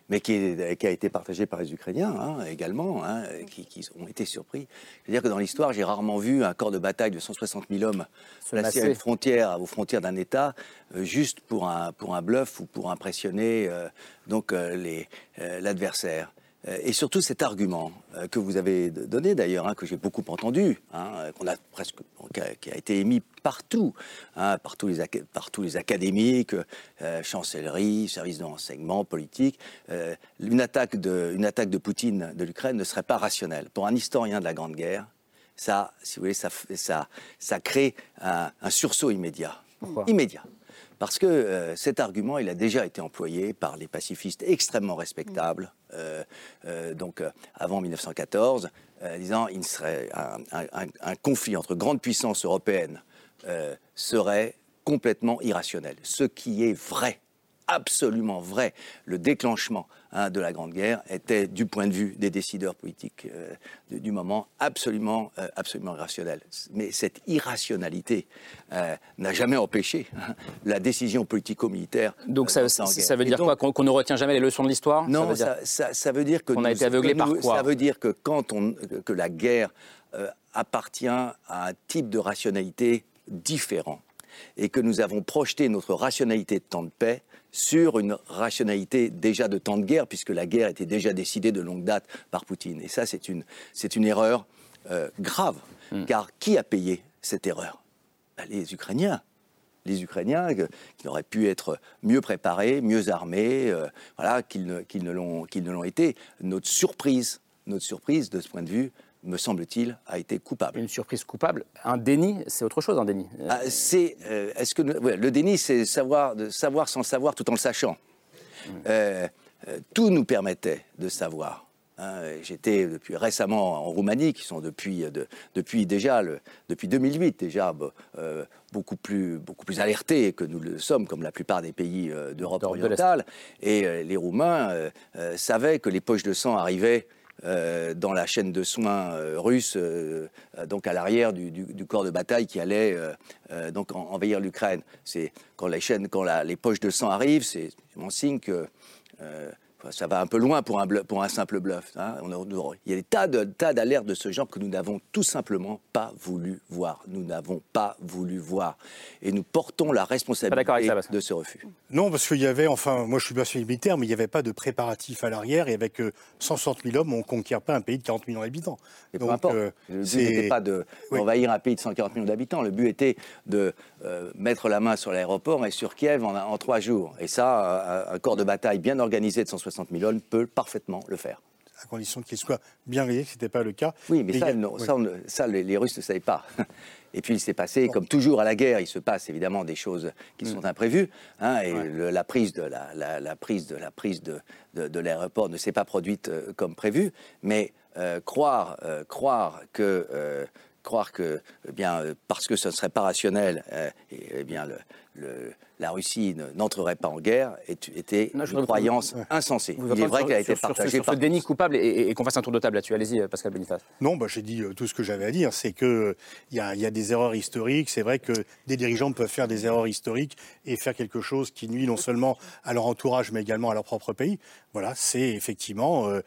[SPEAKER 13] mais qui, a été partagée par les Ukrainiens hein, également, hein, qui, ont été surpris. Je veux dire que dans l'histoire, j'ai rarement vu un corps de bataille de 160 000 hommes placé à une frontière, aux frontières d'un État, juste pour un, pour un bluff ou pour impressionner donc l'adversaire. Euh, et surtout cet argument euh, que vous avez donné d'ailleurs, hein, que j'ai beaucoup entendu, hein, qu'on a presque, qui a, été émis partout, hein, par, tous les, par tous les académiques, euh, chancellerie, services de renseignement, politique, une, attaque de, une attaque de Poutine de l'Ukraine ne serait pas rationnelle. Pour un historien de la Grande Guerre, ça, si vous voulez, ça, ça, ça crée un, un sursaut immédiat. immédiat. Parce que euh, cet argument, il a déjà été employé par les pacifistes extrêmement respectables, euh, euh, donc avant 1914, disant il serait un, conflit entre grandes puissances européennes serait complètement irrationnel. Ce qui est vrai absolument vrai. Le déclenchement hein, de la Grande Guerre était, du point de vue des décideurs politiques euh, du moment, absolument, euh, absolument irrationnel. Mais cette irrationalité euh, n'a jamais empêché hein, la décision politico-militaire.
[SPEAKER 1] Donc ça, ça, veut dire quoi Qu'on ne retient jamais les leçons de l'histoire?
[SPEAKER 13] Non, ça veut, dire... que
[SPEAKER 1] on a été aveuglé par quoi?
[SPEAKER 13] Ça veut dire que quand on, que la guerre appartient à un type de rationalité différent et que nous avons projeté notre rationalité de temps de paix sur une rationalité déjà de temps de guerre, puisque la guerre était déjà décidée de longue date par Poutine. Et ça, c'est une, c'est une erreur euh, grave, hmm. car qui a payé cette erreur? Ben, Les Ukrainiens. Les Ukrainiens qui auraient pu être mieux préparés, mieux armés, euh, voilà, qu'ils ne, qu'ils ne, l'ont, qu'ils ne l'ont été. Notre surprise, notre surprise de ce point de vue, me semble-t-il, a été coupable.
[SPEAKER 1] Une surprise coupable Un déni, c'est autre chose, un déni
[SPEAKER 13] ah, c'est, euh, est-ce que, Le déni, c'est savoir, de savoir sans savoir tout en le sachant. Hmm. Euh, euh, tout nous permettait de savoir. Hein. J'étais depuis récemment en Roumanie, qui sont depuis, depuis déjà, le, depuis 2008 déjà, beaucoup, plus, beaucoup plus alertés que nous le sommes, comme la plupart des pays d'Europe orientale. Et les Roumains savaient que les poches de sang arrivaient euh, dans la chaîne de soins euh, russe, euh, donc à l'arrière du, corps de bataille qui allait donc envahir l'Ukraine. C'est quand les chaînes, quand les poches de sang arrivent, c'est un signe que ça va un peu loin pour un, pour un simple bluff. Hein. il y a des tas de tas d'alertes de ce genre que nous n'avons tout simplement pas voulu voir. Nous n'avons pas voulu voir. Et nous portons la responsabilité de ce refus.
[SPEAKER 16] Non, parce qu'il y avait, enfin, moi je suis pas militaire, mais il n'y avait pas de préparatif à l'arrière. Et avec 160 000 hommes, on ne conquiert pas un pays de 40 millions d'habitants.
[SPEAKER 13] peu importe. Euh, le but n'était pas d'envahir un pays de 140 millions d'habitants. Le but était de euh, mettre la main sur l'aéroport et sur Kiev en, en, trois jours. Et ça, un corps de bataille bien organisé de 160 000 hommes peut parfaitement le faire
[SPEAKER 16] à condition qu'il soit bien réglé, ce n'était pas le cas.
[SPEAKER 13] Oui, mais, ça, les, Russes ne savaient pas. [LAUGHS] Et puis il s'est passé, comme toujours à la guerre, il se passe évidemment des choses qui sont mm. imprévues. Hein, et la prise de la, prise de la prise de, de, l'aéroport ne s'est pas produite euh, comme prévu. Mais euh, croire, croire que croire que, eh bien, parce que ce ne serait pas rationnel, eh bien, le, la Russie n'entrerait pas en guerre était une croyance insensée.
[SPEAKER 1] Il est vrai qu'elle a été partagée sur, ce déni coupable et, qu'on fasse un tour de table là-dessus. Allez-y, euh, Pascal Boniface.
[SPEAKER 16] Non, bah, j'ai dit euh, tout ce que j'avais à dire. C'est qu'il y, a, y a des erreurs historiques. C'est vrai que des dirigeants peuvent faire des erreurs historiques et faire quelque chose qui nuit non seulement à leur entourage, mais également à leur propre pays. Voilà, c'est effectivement euh,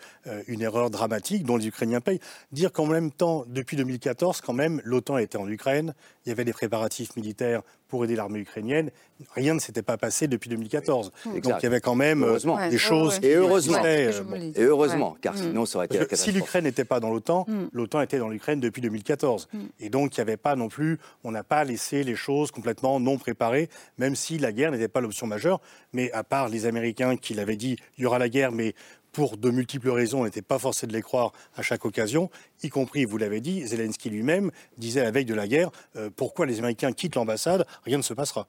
[SPEAKER 16] une erreur dramatique dont les Ukrainiens payent. Dire qu'en même temps, depuis 2014, quand même, l'OTAN était en Ukraine, il y avait des préparatifs militaires pour aider l'armée ukrainienne. Rien ne s'était pas passé depuis 2014. Donc il y avait quand même euh, des choses.
[SPEAKER 13] Et heureusement. et heureusement, car sinon ça aurait été.
[SPEAKER 16] si l'Ukraine n'était pas dans l'OTAN, mm. l'OTAN était dans l'Ukraine depuis 2014. Mm. Et donc il n'y avait pas non plus, on n'a pas laissé les choses complètement non préparées, même si la guerre n'était pas l'option majeure. Mais à part les Américains qui l'avaient dit, il y aura la guerre, mais pour de multiples raisons, on n'était pas forcé de les croire à chaque occasion, y compris, vous l'avez dit, Zelensky lui-même disait la veille de la guerre, euh, pourquoi les Américains quittent l'ambassade, rien ne se passera.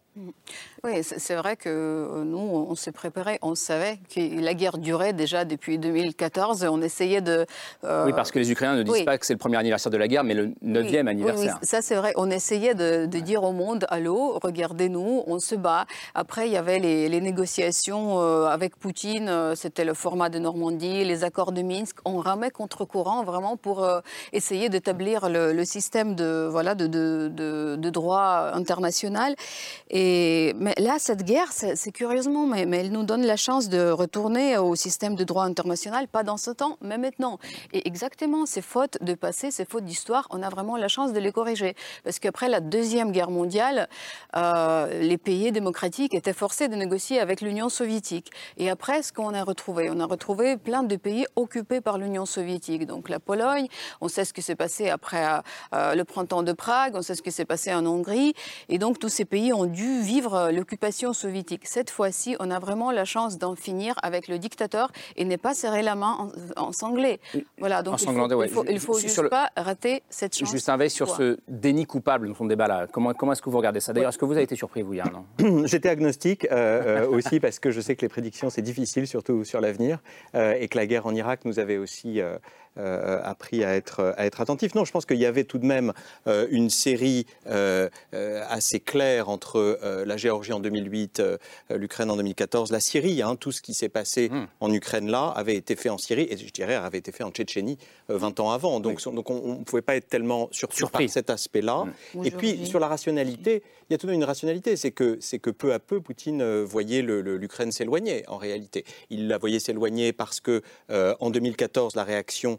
[SPEAKER 10] Oui, c'est vrai que euh, nous, on s'est préparé, on savait que la guerre durait déjà depuis 2014 et on essayait de...
[SPEAKER 1] Euh, oui, parce que les Ukrainiens ne disent pas que c'est le premier anniversaire de la guerre, mais le neuvième anniversaire.
[SPEAKER 10] Oui, ça c'est vrai, on essayait de, dire au monde, allô, regardez-nous, on se bat. Après, il y avait les, les négociations avec Poutine, c'était le format de Normandie Normandie, les accords de Minsk, on ramait contre-courant vraiment pour euh, essayer d'établir le, système de, voilà, de, de, droit international. Et, mais là, cette guerre, c'est curieusement, mais, mais, elle nous donne la chance de retourner au système de droit international, pas dans ce temps, mais maintenant. Et exactement, ces fautes de passé, ces fautes d'histoire, on a vraiment la chance de les corriger. Parce qu'après la Deuxième Guerre mondiale, euh, les pays démocratiques étaient forcés de négocier avec l'Union soviétique. Et après, ce qu'on a retrouvé On a retrouvé plein de pays occupés par l'Union soviétique. Donc la Pologne, on sait ce qui s'est passé après euh, euh, le printemps de Prague, on sait ce qui s'est passé en Hongrie. Et donc tous ces pays ont dû vivre l'occupation soviétique. Cette fois-ci, on a vraiment la chance d'en finir avec le dictateur et n'est pas serrer la main en, sanglé. Voilà, donc il ne faut, il faut, juste pas rater cette chance.
[SPEAKER 1] Juste un veille sur ce déni coupable dans son débat là. Comment, comment est-ce que vous regardez ça? D'ailleurs, est-ce que vous avez été surpris, vous, Yann [CLEARS THROAT]
[SPEAKER 15] J'étais agnostique euh, aussi parce que je sais que les prédictions, c'est difficile, surtout sur l'avenir. Euh, et que la guerre en Irak nous avait aussi euh, euh, appris à être, à être attentif. Non, je pense qu'il y avait tout de même une série assez claire entre la Géorgie en 2008, l'Ukraine en 2014, la Syrie. Hein, tout ce qui s'est passé hmm. en Ukraine là avait été fait en Syrie et je dirais avait été fait en Tchétchénie 20 ans avant. Donc, donc on ne pouvait pas être tellement surpris, par cet aspect-là. Hmm. Et puis sur la rationalité, il y a tout de même une rationalité, c'est que, c'est que peu à peu Poutine voyait l'Ukraine s'éloigner en réalité. Il la voyait s'éloigner parce que euh, en 2014, la réaction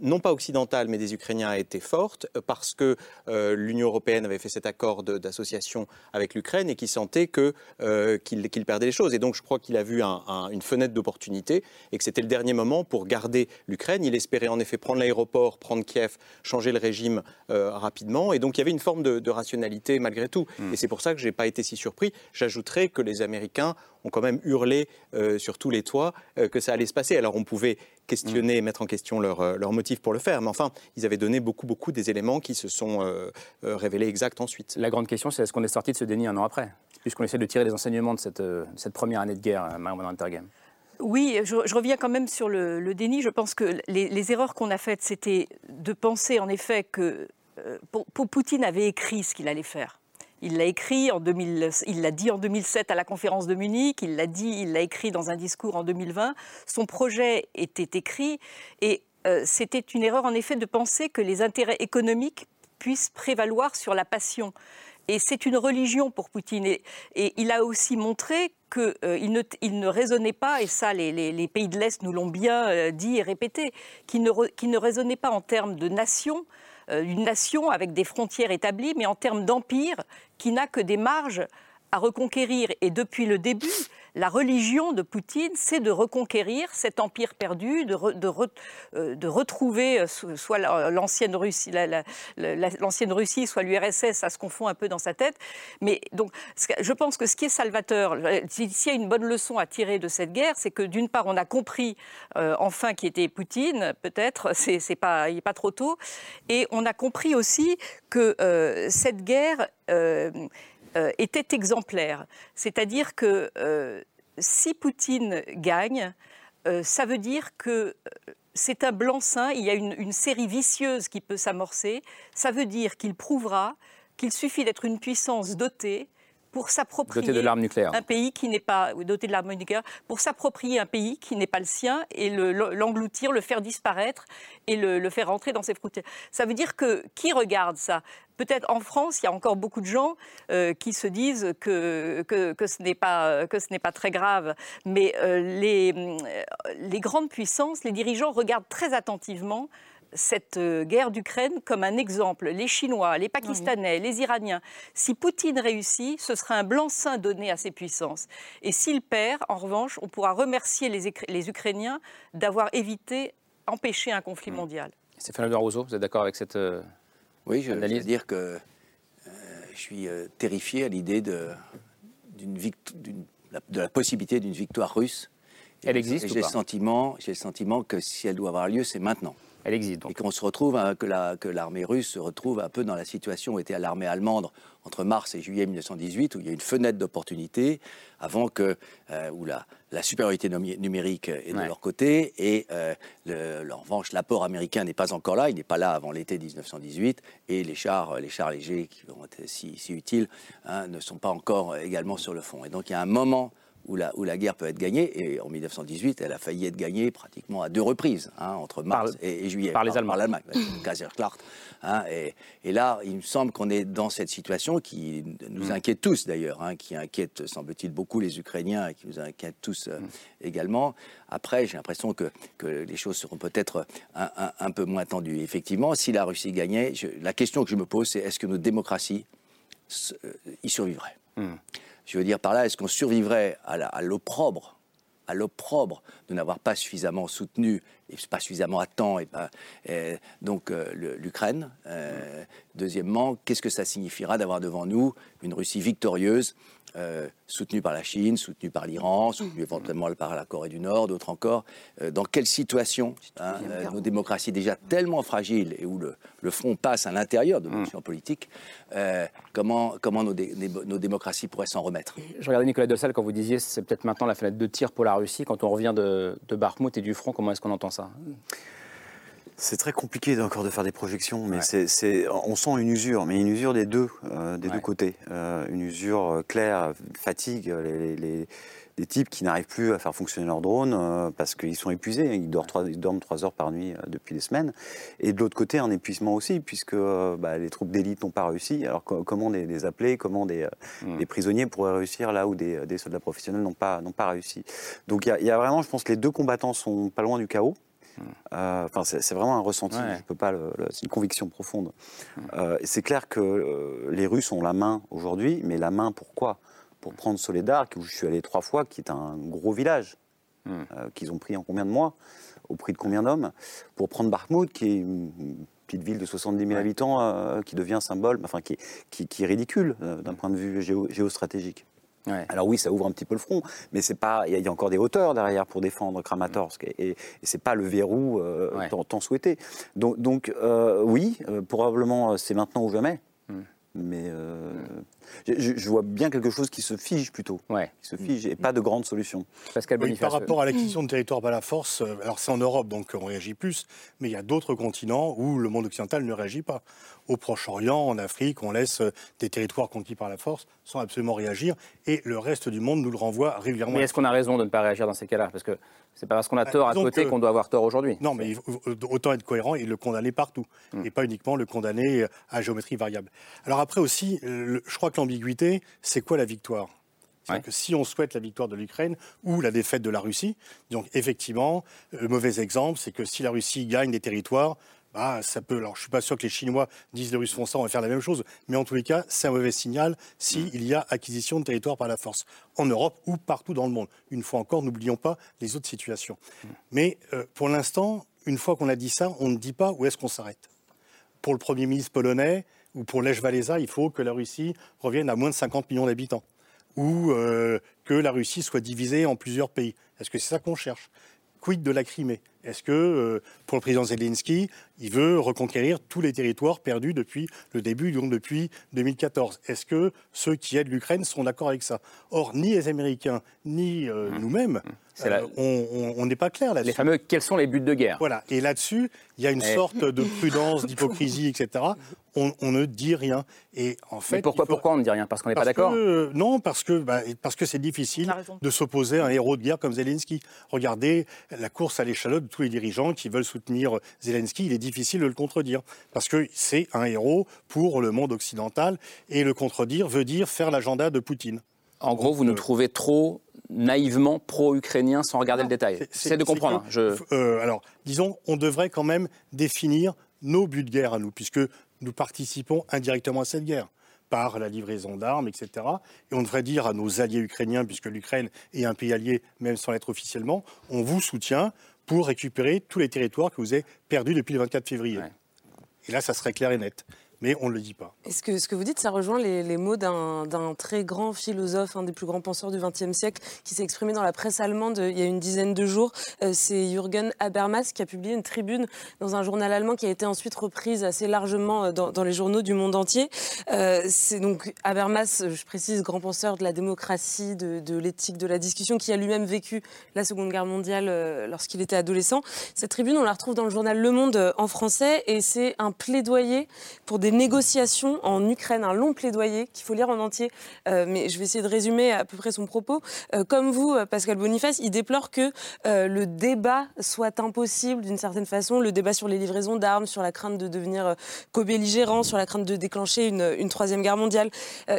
[SPEAKER 15] non pas occidentale, mais des Ukrainiens a été forte parce que euh, l'Union européenne avait fait cet accord d'association avec l'Ukraine et qui sentait euh, qu'il perdait les choses. Et donc je crois qu'il a vu une fenêtre d'opportunité et que c'était le dernier moment pour garder l'Ukraine. Il espérait en effet prendre l'aéroport, prendre Kiev, changer le régime euh, rapidement. Et donc il y avait une forme de, rationalité malgré tout. Hmm. Et c'est pour ça que je n'ai pas été si surpris. J'ajouterais que les Américains ont quand même hurlé sur tous les toits que ça allait se passer. Alors on pouvait questionner et mettre en question leur, leur pour le faire. Mais enfin, ils avaient donné beaucoup, beaucoup des éléments qui se sont euh, euh, révélés exacts ensuite.
[SPEAKER 1] La grande question, c'est est-ce qu'on est sorti de ce déni un an après Puisqu'on essaie de tirer les enseignements de cette, euh, cette première année de guerre, Marion Intergame.
[SPEAKER 11] Oui, je, reviens quand même sur le, déni. Je pense que les, erreurs qu'on a faites, c'était de penser en effet que Poutine avait écrit ce qu'il allait faire. Il l'a écrit en 2000, il l'a dit en 2007 à la conférence de Munich, il l'a dit, il l'a écrit dans un discours en 2020. Son projet était écrit et euh, c'était une erreur en effet de penser que les intérêts économiques puisse prévaloir sur la passion. Et c'est une religion pour Poutine. Et, il a aussi montré qu'il ne, il ne raisonnait pas, et ça les, pays de l'Est nous l'ont bien dit et répété, qu'il ne, raisonnait pas en termes de nation, une nation avec des frontières établies, mais en termes d'empire qui n'a que des marges à reconquérir. Et depuis le début, la religion de Poutine, c'est de reconquérir cet empire perdu, de, euh, retrouver euh, soit l'ancienne Russie, soit l'URSS, ça se confond un peu dans sa tête. Mais donc, je pense que ce qui est salvateur, euh, s'il y a une bonne leçon à tirer de cette guerre, c'est que d'une part, on a compris enfin qui était Poutine, peut-être, [LAUGHS] c'est pas, il n'est pas trop tôt, et on a compris aussi que cette guerre euh, était exemplaire. C'est-à-dire que euh, si Poutine gagne, euh, ça veut dire que c'est un blanc-seing, il y a une, série vicieuse qui peut s'amorcer. Ça veut dire qu'il prouvera qu'il suffit d'être une puissance dotée pour s'approprier un pays qui n'est pas doté de l'arme nucléaire, pour s'approprier un pays qui n'est pas le sien et l'engloutir, le, faire disparaître et le, faire rentrer dans ses frontières. Ça veut dire que qui regarde ça? Peut-être en France, il y a encore beaucoup de gens euh, qui se disent que, que, ce n'est pas, que ce n'est pas très grave. Mais euh, les, les grandes puissances, les dirigeants regardent très attentivement cette euh, guerre d'Ukraine comme un exemple. Les Chinois, les Pakistanais, les Iraniens. Si Poutine réussit, ce sera un blanc-seing donné à ces puissances. Et s'il perd, en revanche, on pourra remercier les, Ukrainiens d'avoir évité, empêché un conflit mmh. mondial.
[SPEAKER 1] Stéphane de Rousseau, vous êtes d'accord avec cette euh,
[SPEAKER 13] Oui, je veux dire que euh, je suis terrifié à l'idée de, de la possibilité d'une victoire russe.
[SPEAKER 1] Elle existe
[SPEAKER 13] J'ai le sentiment, j'ai le sentiment que si elle doit avoir lieu, c'est maintenant
[SPEAKER 1] elle existe.
[SPEAKER 13] Et qu'on se retrouve, hein, que l'armée russe se retrouve un peu dans la situation où était l'armée allemande entre mars et juillet 1918, où il y a une fenêtre d'opportunité avant que, euh, où la, la, supériorité numérique est de leur côté et euh, le, en revanche l'apport américain n'est pas encore là, il n'est pas là avant l'été 1918 et les chars, les chars légers qui vont être si, si utiles hein, ne sont pas encore également sur le fond. Et donc il y a un moment où la, où la guerre peut être gagnée. Et en 1918, elle a failli être gagnée pratiquement à deux reprises, hein, entre mars et, juillet.
[SPEAKER 1] Par, les Allemands. Par
[SPEAKER 13] l'Allemagne, Kaiserslacht. Hein, et, et, là, il me semble qu'on est dans cette situation qui nous mm. inquiète tous d'ailleurs, hein, qui inquiète, semble-t-il, beaucoup les Ukrainiens et qui nous inquiète tous euh, mm. également. Après, j'ai l'impression que, que, les choses seront peut-être un, un, peu moins tendues. Effectivement, si la Russie gagnait, la question que je me pose, c'est est-ce que nos démocraties euh, y survivraient? Mm. Je veux dire par là, est-ce qu'on survivrait à l'opprobre de n'avoir pas suffisamment soutenu et pas suffisamment à temps pas, donc euh, l'Ukraine. Euh, deuxièmement, qu'est-ce que ça signifiera d'avoir devant nous une Russie victorieuse euh, soutenue par la Chine, soutenue par l'Iran, soutenue éventuellement par la Corée du Nord, d'autres encore. Euh, dans quelle situation hein, euh, nos démocraties déjà tellement fragiles et où le, front passe à l'intérieur de nos politiques, comment, comment nos, nos, démocraties pourraient s'en remettre?
[SPEAKER 1] Je regardais Nicolas Dossal quand vous disiez c'est peut-être maintenant la fenêtre de tir pour la Russie. Quand on revient de, de Bakhmut et du front, comment est-ce qu'on entend ça?
[SPEAKER 12] C'est très compliqué encore de faire des projections, mais on sent une usure, mais une usure des deux, euh, des deux côtés. Euh, une usure euh, claire, fatigue, les, types qui n'arrivent plus à faire fonctionner leur drone parce qu'ils sont épuisés, ils dorment, trois, ils dorment trois heures par nuit depuis des semaines. Et de l'autre côté, un épuisement aussi, puisque bah, les troupes d'élite n'ont pas réussi. Alors comment les, appeler, comment des, mmh. des, prisonniers pourraient réussir là où des, des soldats professionnels n'ont pas, pas réussi. Donc il y, y, a vraiment, je pense que les deux combattants sont pas loin du chaos. Euh, enfin, c'est vraiment un ressenti. Je peux pas. C'est une conviction profonde. Euh, c'est clair que euh, les Russes ont la main aujourd'hui, mais la main pourquoi Pour prendre Soledar, où je suis allé trois fois, qui est un gros village qu'ils ont pris en combien de mois, au prix de combien d'hommes? Pour prendre Bakhmut, qui est une petite ville de 70 000 habitants, qui devient symbole, enfin qui, qui, est ridicule d'un point de vue géostratégique. Alors oui, ça ouvre un petit peu le front, mais c'est pas. Il y, a encore des hauteurs derrière pour défendre Kramatorsk, et, et c'est pas le verrou euh, tant, souhaité. Donc, donc euh, oui, euh, probablement c'est maintenant ou jamais. Mais je, vois bien quelque chose qui se fige plutôt, qui se fige, et pas de grande solution.
[SPEAKER 16] par rapport à l'acquisition de territoire par la force, alors c'est en Europe, donc on réagit plus, mais il y a d'autres continents où le monde occidental ne réagit pas. Au Proche-Orient, en Afrique, on laisse euh, des territoires conquis par la force sans absolument réagir, et le reste du monde nous le renvoie régulièrement.
[SPEAKER 1] Mais est-ce qu'on a raison de ne pas réagir dans ces cas-là? Parce que C'est pas parce qu'on a bah, tort à côté qu'on doit avoir tort aujourd'hui.
[SPEAKER 16] Non, mais autant être cohérent et le condamner partout, hmm. et pas uniquement le condamner à géométrie variable. Alors après aussi, je crois que l'ambiguïté, c'est quoi la victoire? Que si on souhaite la victoire de l'Ukraine ou la défaite de la Russie, donc effectivement, le mauvais exemple, c'est que si la Russie gagne des territoires, bah, ça peut. Alors, je suis pas sûr que les Chinois disent les Russes font ça, on va faire la même chose. Mais en tous les cas, c'est un mauvais signal s'il il y a acquisition de territoire par la force, en Europe ou partout dans le monde. Une fois encore, n'oublions pas les autres situations. Mais euh, pour l'instant, une fois qu'on a dit ça, on ne dit pas où est-ce qu'on s'arrête. Pour le Premier ministre polonais ou pour Lech Walesa, il faut que la Russie revienne à moins de 50 millions d'habitants ou euh, que la Russie soit divisée en plusieurs pays. Est-ce que c'est ça qu'on cherche? Quid de la Crimée? Est-ce que, euh, pour le président Zelensky, il veut reconquérir tous les territoires perdus depuis le début, donc depuis 2014 Est-ce que ceux qui aident l'Ukraine sont d'accord avec ça? Or, ni les Américains, ni euh, mmh. nous-mêmes, mmh. euh, on n'est pas clair là-dessus.
[SPEAKER 1] Les fameux quels sont les buts de guerre?
[SPEAKER 16] Voilà. Et là-dessus, il y a une sorte de prudence, d'hypocrisie, etc. On, ne dit rien. Et en fait,
[SPEAKER 1] Mais pourquoi, pourquoi on ne dit rien? Parce qu'on n'est pas d'accord?
[SPEAKER 16] Non, parce que bah, parce que c'est difficile de s'opposer à un héros de guerre comme Zelensky. Regardez la course à l'échalote tous les dirigeants qui veulent soutenir Zelensky, il est difficile de le contredire. Parce que c'est un héros pour le monde occidental. Et le contredire veut dire faire l'agenda de Poutine.
[SPEAKER 1] En gros, vous nous euh, trouvez trop naïvement pro-ukrainien sans regarder le détail. C'est de comprendre. Hein, je...
[SPEAKER 16] Euh, alors, disons, on devrait quand même définir nos buts de guerre à nous, puisque nous participons indirectement à cette guerre par la livraison d'armes, etc. Et on devrait dire à nos alliés ukrainiens, puisque l'Ukraine est un pays allié, même sans l'être officiellement, on vous soutient, pour récupérer tous les territoires que vous avez perdus depuis le 24 février. Et là, ça serait clair et net mais on ne le dit pas.
[SPEAKER 14] Est-ce que ce que vous dites, ça rejoint les, mots d'un très grand philosophe, un des plus grands penseurs du XXe siècle, qui s'est exprimé dans la presse allemande il y a une dizaine de jours. Euh, c'est Jürgen Habermas qui a publié une tribune dans un journal allemand qui a été ensuite reprise assez largement euh, dans, les journaux du monde entier. Euh, c'est donc Habermas, je précise, grand penseur de la démocratie, de, l'éthique, de la discussion, qui a lui-même vécu la Seconde Guerre mondiale lorsqu'il était adolescent. Cette tribune, on la retrouve dans le journal Le Monde en français et c'est un plaidoyer pour des des négociations en Ukraine, un long plaidoyer qu'il faut lire en entier, euh, mais je vais essayer de résumer à peu près son propos. Euh, comme vous, euh, Pascal Boniface, il déplore que le débat soit impossible d'une certaine façon, le débat sur les livraisons d'armes, sur la crainte de devenir co-belligérant, sur la crainte de déclencher une, troisième guerre mondiale.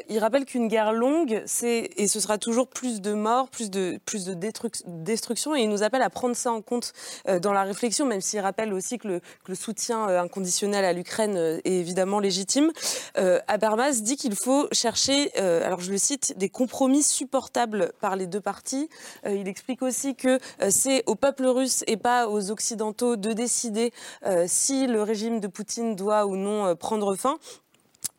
[SPEAKER 14] il rappelle qu'une guerre longue, c'est et ce sera toujours plus de morts, plus de plus de destruction, et il nous appelle à prendre ça en compte dans la réflexion, même s'il rappelle aussi que le, que le soutien inconditionnel à l'Ukraine est évidemment légitime. Euh, Habermas dit qu'il faut chercher, euh, alors je le cite, des compromis supportables par les deux parties. Euh, il explique aussi que c'est au peuple russe et pas aux Occidentaux de décider si le régime de Poutine doit ou non prendre fin.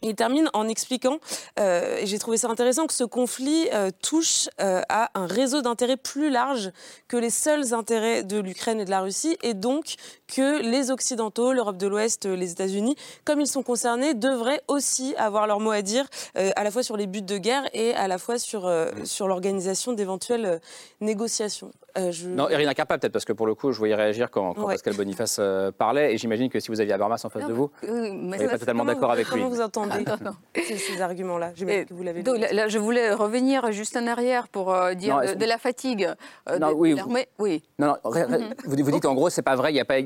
[SPEAKER 14] Il termine en expliquant, et j'ai trouvé ça intéressant, que ce conflit touche à un réseau d'intérêts plus large que les seuls intérêts de l'Ukraine et de la Russie, et donc que les Occidentaux, l'Europe de l'Ouest, les États-Unis, comme ils sont concernés, devraient aussi avoir leur mot à dire, euh, à la fois sur les buts de guerre et à la fois sur, euh, sur l'organisation d'éventuelles euh.
[SPEAKER 1] Je... Non, Irina Karpa, peut-être, parce que pour le coup, je voyais réagir quand, Pascal Boniface parlait, et j'imagine que si vous aviez Habermas en face de vous, vous n'êtes pas totalement d'accord avec
[SPEAKER 14] lui.
[SPEAKER 1] Comment
[SPEAKER 14] vous entendez ces, arguments-là? Que vous l'avez
[SPEAKER 10] là, Je voulais revenir juste en arrière pour dire de, la fatigue.
[SPEAKER 1] non, oui, oui. Non, non, vous, vous dites en gros, c'est pas vrai, il n'y a pas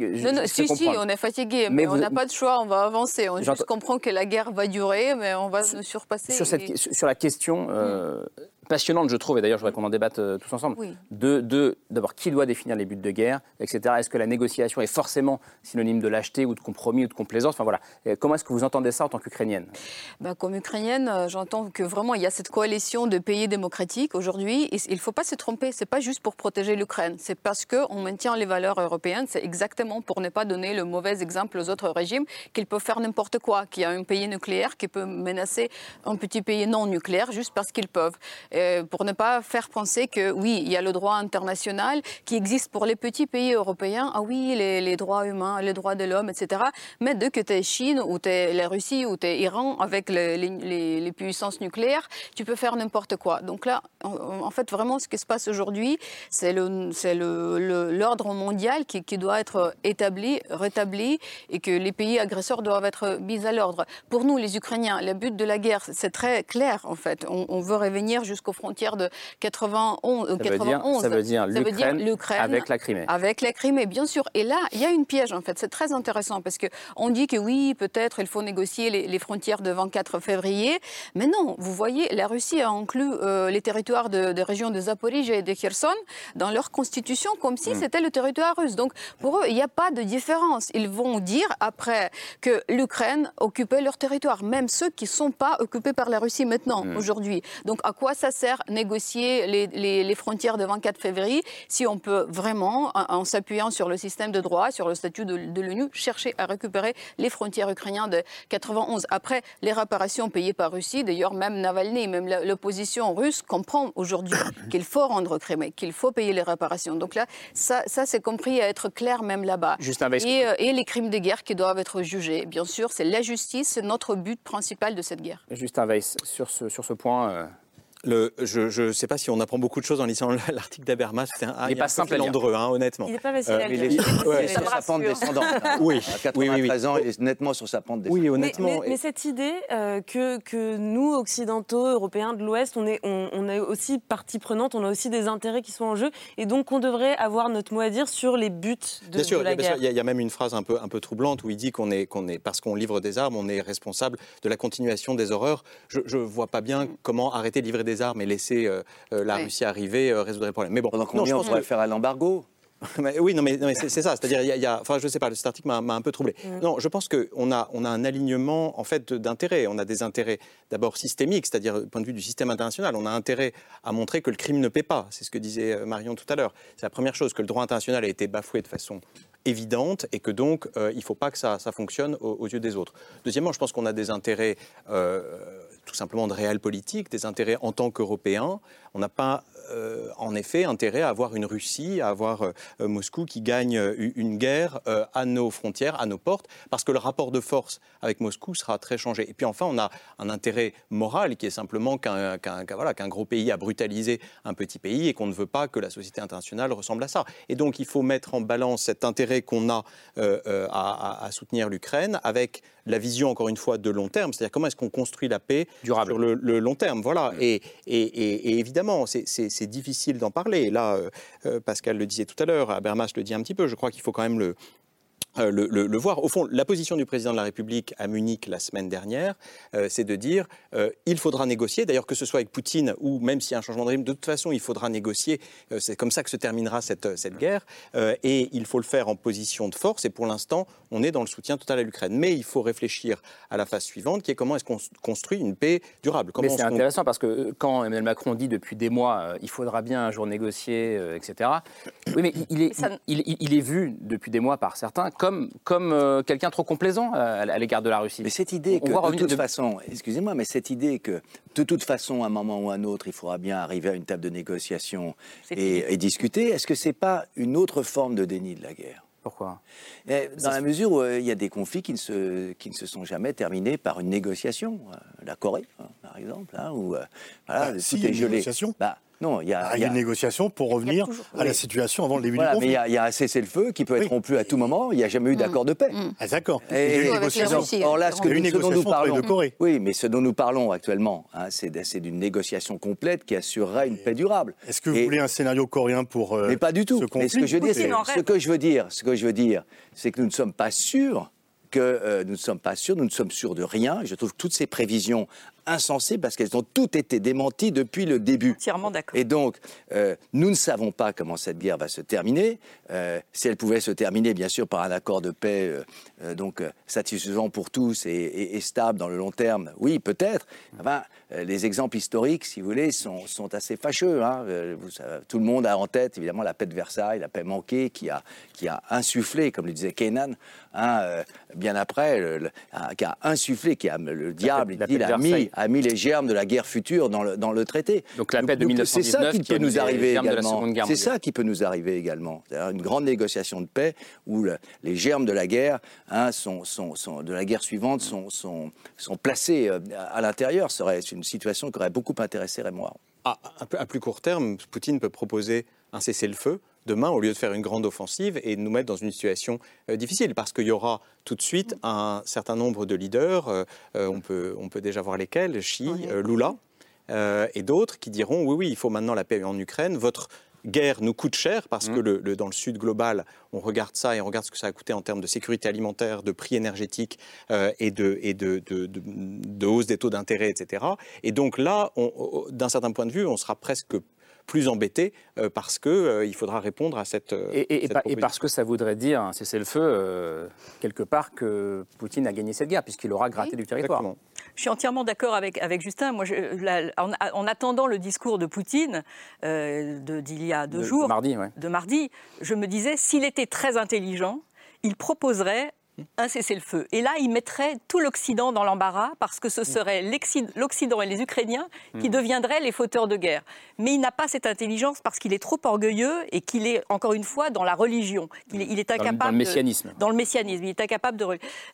[SPEAKER 10] si, si, on est fatigué, mais, on n'a pas de choix, on va avancer. On juste comprend que la guerre va durer, mais on va nous surpasser.
[SPEAKER 1] Sur, cette, sur la question, euh, passionnante, je trouve, et d'ailleurs, je voudrais qu'on en débatte euh, tous ensemble, de, d'abord, qui doit définir les buts de guerre, etc. Est-ce que la négociation est forcément synonyme de lâcheté ou de compromis ou de complaisance? Enfin voilà, comment est-ce que vous entendez ça en tant qu'Ukrainienne?
[SPEAKER 10] Ben, Comme Ukrainienne, euh, j'entends que vraiment, il y a cette coalition de pays démocratiques aujourd'hui, et il ne faut pas se tromper, c'est pas juste pour protéger l'Ukraine, c'est parce qu'on maintient les valeurs européennes, c'est exactement pour ne pas donner le mauvais exemple aux autres régimes qu'ils peuvent faire n'importe quoi, qu'il y a un pays nucléaire qui peut menacer un petit pays non nucléaire juste parce qu'ils peuvent. Euh, pour ne pas faire penser que oui, il y a le droit international qui existe pour les petits pays européens. Ah oui, les, droits humains, les droits de l'homme, etc. Mais dès que tu es Chine ou tu es la Russie ou tu es Iran avec les, puissances nucléaires, tu peux faire n'importe quoi. Donc là, en, fait, vraiment, ce qui se passe aujourd'hui, c'est l'ordre mondial qui, qui, doit être établi, rétabli, et que les pays agresseurs doivent être mis à l'ordre. Pour nous, les Ukrainiens, le but de la guerre, c'est très clair, en fait. On, veut revenir jusqu'aux frontières de 91.
[SPEAKER 1] Ça, 91. Veut dire, ça veut dire l'Ukraine avec la Crimée.
[SPEAKER 10] Avec la Crimée, bien sûr. Et là, il y a une piège, en fait. C'est très intéressant parce qu'on dit que oui, peut-être il faut négocier les, frontières de 24 février. Mais non, vous voyez, la Russie a inclus euh, les territoires de, des régions de Zaporizhia et de Kherson dans leur constitution comme si hmm. c'était le territoire russe. Donc pour eux, il n'y a pas de différence. Ils vont dire après que l'Ukraine occupait leur territoire, même ceux qui ne sont pas occupés par la Russie maintenant, hmm. aujourd'hui. Donc à quoi ça sert négocier les, les, frontières de 24 février si on peut vraiment, en, s'appuyant sur le système de droit, sur le statut de, de l'ONU, chercher à récupérer les frontières ukrainiennes de 91 Après, les réparations payées par Russie, d'ailleurs même Navalny, même l'opposition russe comprend aujourd'hui [COUGHS] qu'il faut rendre Crimée, qu'il faut payer les réparations. Donc là, ça, ça c'est compris à être clair même là-bas. Et, euh, et les crimes de guerre qui doivent être jugés. Bien sûr, c'est la justice, c'est notre but principal de cette guerre.
[SPEAKER 1] Justin Weiss, sur ce, sur ce point, euh,
[SPEAKER 15] je ne sais pas si on apprend beaucoup de choses en lisant [LAUGHS] l'article d'Abermas.
[SPEAKER 1] C'est un, il n'est pas simple
[SPEAKER 15] landreux, hein, honnêtement.
[SPEAKER 14] Il n'est pas facile à
[SPEAKER 13] lire. Il est, sur sa pente descendante. [LAUGHS]
[SPEAKER 15] oui.
[SPEAKER 13] À 93 ans, il est nettement sur sa pente descendante.
[SPEAKER 15] Oui, honnêtement.
[SPEAKER 14] Mais, cette idée euh, que, que nous, occidentaux, européens de l'Ouest, on est, on, on est aussi partie prenante, on a aussi des intérêts qui sont en jeu, et donc on devrait avoir notre mot à dire sur les buts de,
[SPEAKER 15] bien sûr,
[SPEAKER 14] de la
[SPEAKER 15] bien
[SPEAKER 14] guerre.
[SPEAKER 15] Il y, a même une phrase un peu, un peu troublante où il dit qu'on est, qu'on est, parce qu'on livre des armes, on est responsable de la continuation des horreurs. Je ne vois pas bien comment arrêter de livrer des armes et laisser euh, euh, la Russie arriver euh, résoudrait le problème.
[SPEAKER 13] Mais bon, Pendant combien non, je pense on pourrait faire à l'embargo [LAUGHS]
[SPEAKER 15] oui, non, mais, c'est ça. C'est-à-dire, il y, a, enfin, je sais pas, cet article m'a un peu troublé. Non, je pense qu'on a, on a un alignement en fait d'intérêts. On a des intérêts d'abord systémiques, c'est-à-dire du point de vue du système international. On a intérêt à montrer que le crime ne paie pas. C'est ce que disait Marion tout à l'heure. C'est la première chose que le droit international a été bafoué de façon évidente et que donc il ne faut pas que ça, ça fonctionne aux, yeux des autres. Deuxièmement, je pense qu'on a des intérêts tout simplement de réel politique, des intérêts en tant qu'Européens. On n'a pas euh, en effet intérêt à avoir une Russie, à avoir euh, Moscou qui gagne euh, une guerre à nos frontières, à nos portes, parce que le rapport de force avec Moscou sera très changé. Et puis enfin, on a un intérêt moral qui est simplement qu'un voilà, qu'un gros pays a brutalisé un petit pays et qu'on ne veut pas que la société internationale ressemble à ça. Et donc il faut mettre en balance cet intérêt qu'on a à, à, soutenir l'Ukraine avec la vision, encore une fois, de long terme, c'est-à-dire comment est-ce qu'on construit la paix
[SPEAKER 1] Durable.
[SPEAKER 15] sur le, long terme. Voilà. Mm. Et, et, et, évidemment, c'est difficile d'en parler. Là, euh, euh, Pascal le disait tout à l'heure, Habermas le dit un petit peu, je crois qu'il faut quand même le, euh, le, voir. Au fond, la position du président de la République à Munich la semaine dernière, euh, c'est de dire euh, il faudra négocier, d'ailleurs que ce soit avec Poutine ou même s'il y a un changement de régime, de toute façon, il faudra négocier. c'est comme ça que se terminera cette, cette guerre. et il faut le faire en position de force. Et pour l'instant, on est dans le soutien total à l'Ukraine. Mais il faut réfléchir à la phase suivante, qui est comment est-ce qu'on construit une paix durable?
[SPEAKER 1] mais c'est intéressant parce que quand Emmanuel Macron dit depuis des mois il faudra bien un jour négocier, etc. Oui, mais il est, il, il est vu depuis des mois par certains comme, comme euh, quelqu'un trop complaisant à, l'égard de la Russie.
[SPEAKER 13] Mais cette idée que, de toute façon, excusez-moi, mais cette idée que, de toute façon, à un moment ou à un autre, il faudra bien arriver à une table de négociation et, discuter, est-ce que c'est pas une autre forme de déni de la guerre?
[SPEAKER 1] Pourquoi?
[SPEAKER 13] Eh, Dans la mesure où euh, il y a des conflits qui ne, se, qui ne se sont jamais terminés par une négociation. Euh, la Corée, hein, par exemple, hein, où voilà,
[SPEAKER 16] bah, tout est gelé. Bah,
[SPEAKER 13] non, il y a,
[SPEAKER 16] une négociation pour revenir à la situation avant le début
[SPEAKER 13] du
[SPEAKER 16] conflit.
[SPEAKER 13] Mais il y, a, un cessez-le-feu qui peut être rompu à tout moment. Il n'y a jamais eu d'accord de paix.
[SPEAKER 16] Mm. Ah, d'accord.
[SPEAKER 13] Et, or là, ce que nous, dont nous parlons, oui, mais ce dont nous parlons actuellement, hein, c'est d'une négociation complète qui assurera une paix durable.
[SPEAKER 16] Est-ce que vous voulez un scénario coréen pour
[SPEAKER 13] euh, Mais pas du tout. Ce mais ce que je veux dire, ce que je veux dire, ce que je veux dire, c'est que nous ne sommes pas sûrs que euh, nous ne sommes pas sûrs, nous ne sommes sûrs de rien. Je trouve que toutes ces prévisions insensées parce qu'elles ont toutes été démenties depuis le début.
[SPEAKER 14] Entièrement d'accord.
[SPEAKER 13] Et donc, euh, nous ne savons pas comment cette guerre va se terminer. Euh, si elle pouvait se terminer, bien sûr, par un accord de paix euh, donc satisfaisant pour tous et, stable dans le long terme, oui, peut-être. Enfin, les exemples historiques, si vous voulez, sont, sont assez fâcheux. Hein. tout le monde a en tête, évidemment, la paix de Versailles, la paix manquée, qui a, qui a insufflé, comme le disait Kenan, hein, bien après, qui a insufflé, qui a le diable, il dit, l'a mis a mis les germes de la guerre future dans le, dans le traité.
[SPEAKER 1] Donc la paix de 1919
[SPEAKER 13] c'est ça qui, peut nous arriver
[SPEAKER 1] également.
[SPEAKER 13] C'est ça qui peut nous arriver également. Une grande négociation de paix où les germes de la guerre, hein, sont, sont, sont, de la guerre suivante, sont, sont, sont placés euh, à l'intérieur. Serait une situation qui aurait beaucoup intéressé Raymond
[SPEAKER 15] à, à, plus court terme, Poutine peut proposer un cessez-le-feu demain au lieu de faire une grande offensive et de nous mettre dans une situation euh, difficile parce qu'il y aura tout de suite un certain nombre de leaders, euh, euh, on, peut, on peut déjà voir lesquels, Xi, Lula et d'autres qui diront oui, oui, il faut maintenant la paix en Ukraine, votre guerre nous coûte cher parce que mmh. le, dans le sud global, on regarde ça et on regarde ce que ça a coûté en termes de sécurité alimentaire, de prix énergétiques et, de, et de, de, de, hausse des taux d'intérêt, etc. Et donc là, d'un certain point de vue, on sera presque plus embêté euh, parce qu'il euh, il faudra répondre à cette. Euh,
[SPEAKER 1] et, et, parce que ça voudrait dire, c'est le feu, quelque part, que Poutine a gagné cette guerre, puisqu'il aura gratté du territoire.
[SPEAKER 11] Je suis entièrement d'accord avec, avec Justin. Moi, en, attendant le discours de Poutine d'il y a deux jours,
[SPEAKER 1] de mardi,
[SPEAKER 11] de mardi, je me disais, s'il était très intelligent, il proposerait un cessez-le-feu. Et là, il mettrait tout l'Occident dans l'embarras parce que ce mm. serait l'Occident et les Ukrainiens qui mm. deviendraient les fauteurs de guerre. Mais il n'a pas cette intelligence parce qu'il est trop orgueilleux et qu'il est, encore une fois, dans la religion. Il est, il est incapable. Dans,
[SPEAKER 1] le messianisme.
[SPEAKER 11] dans le messianisme. Il est incapable de.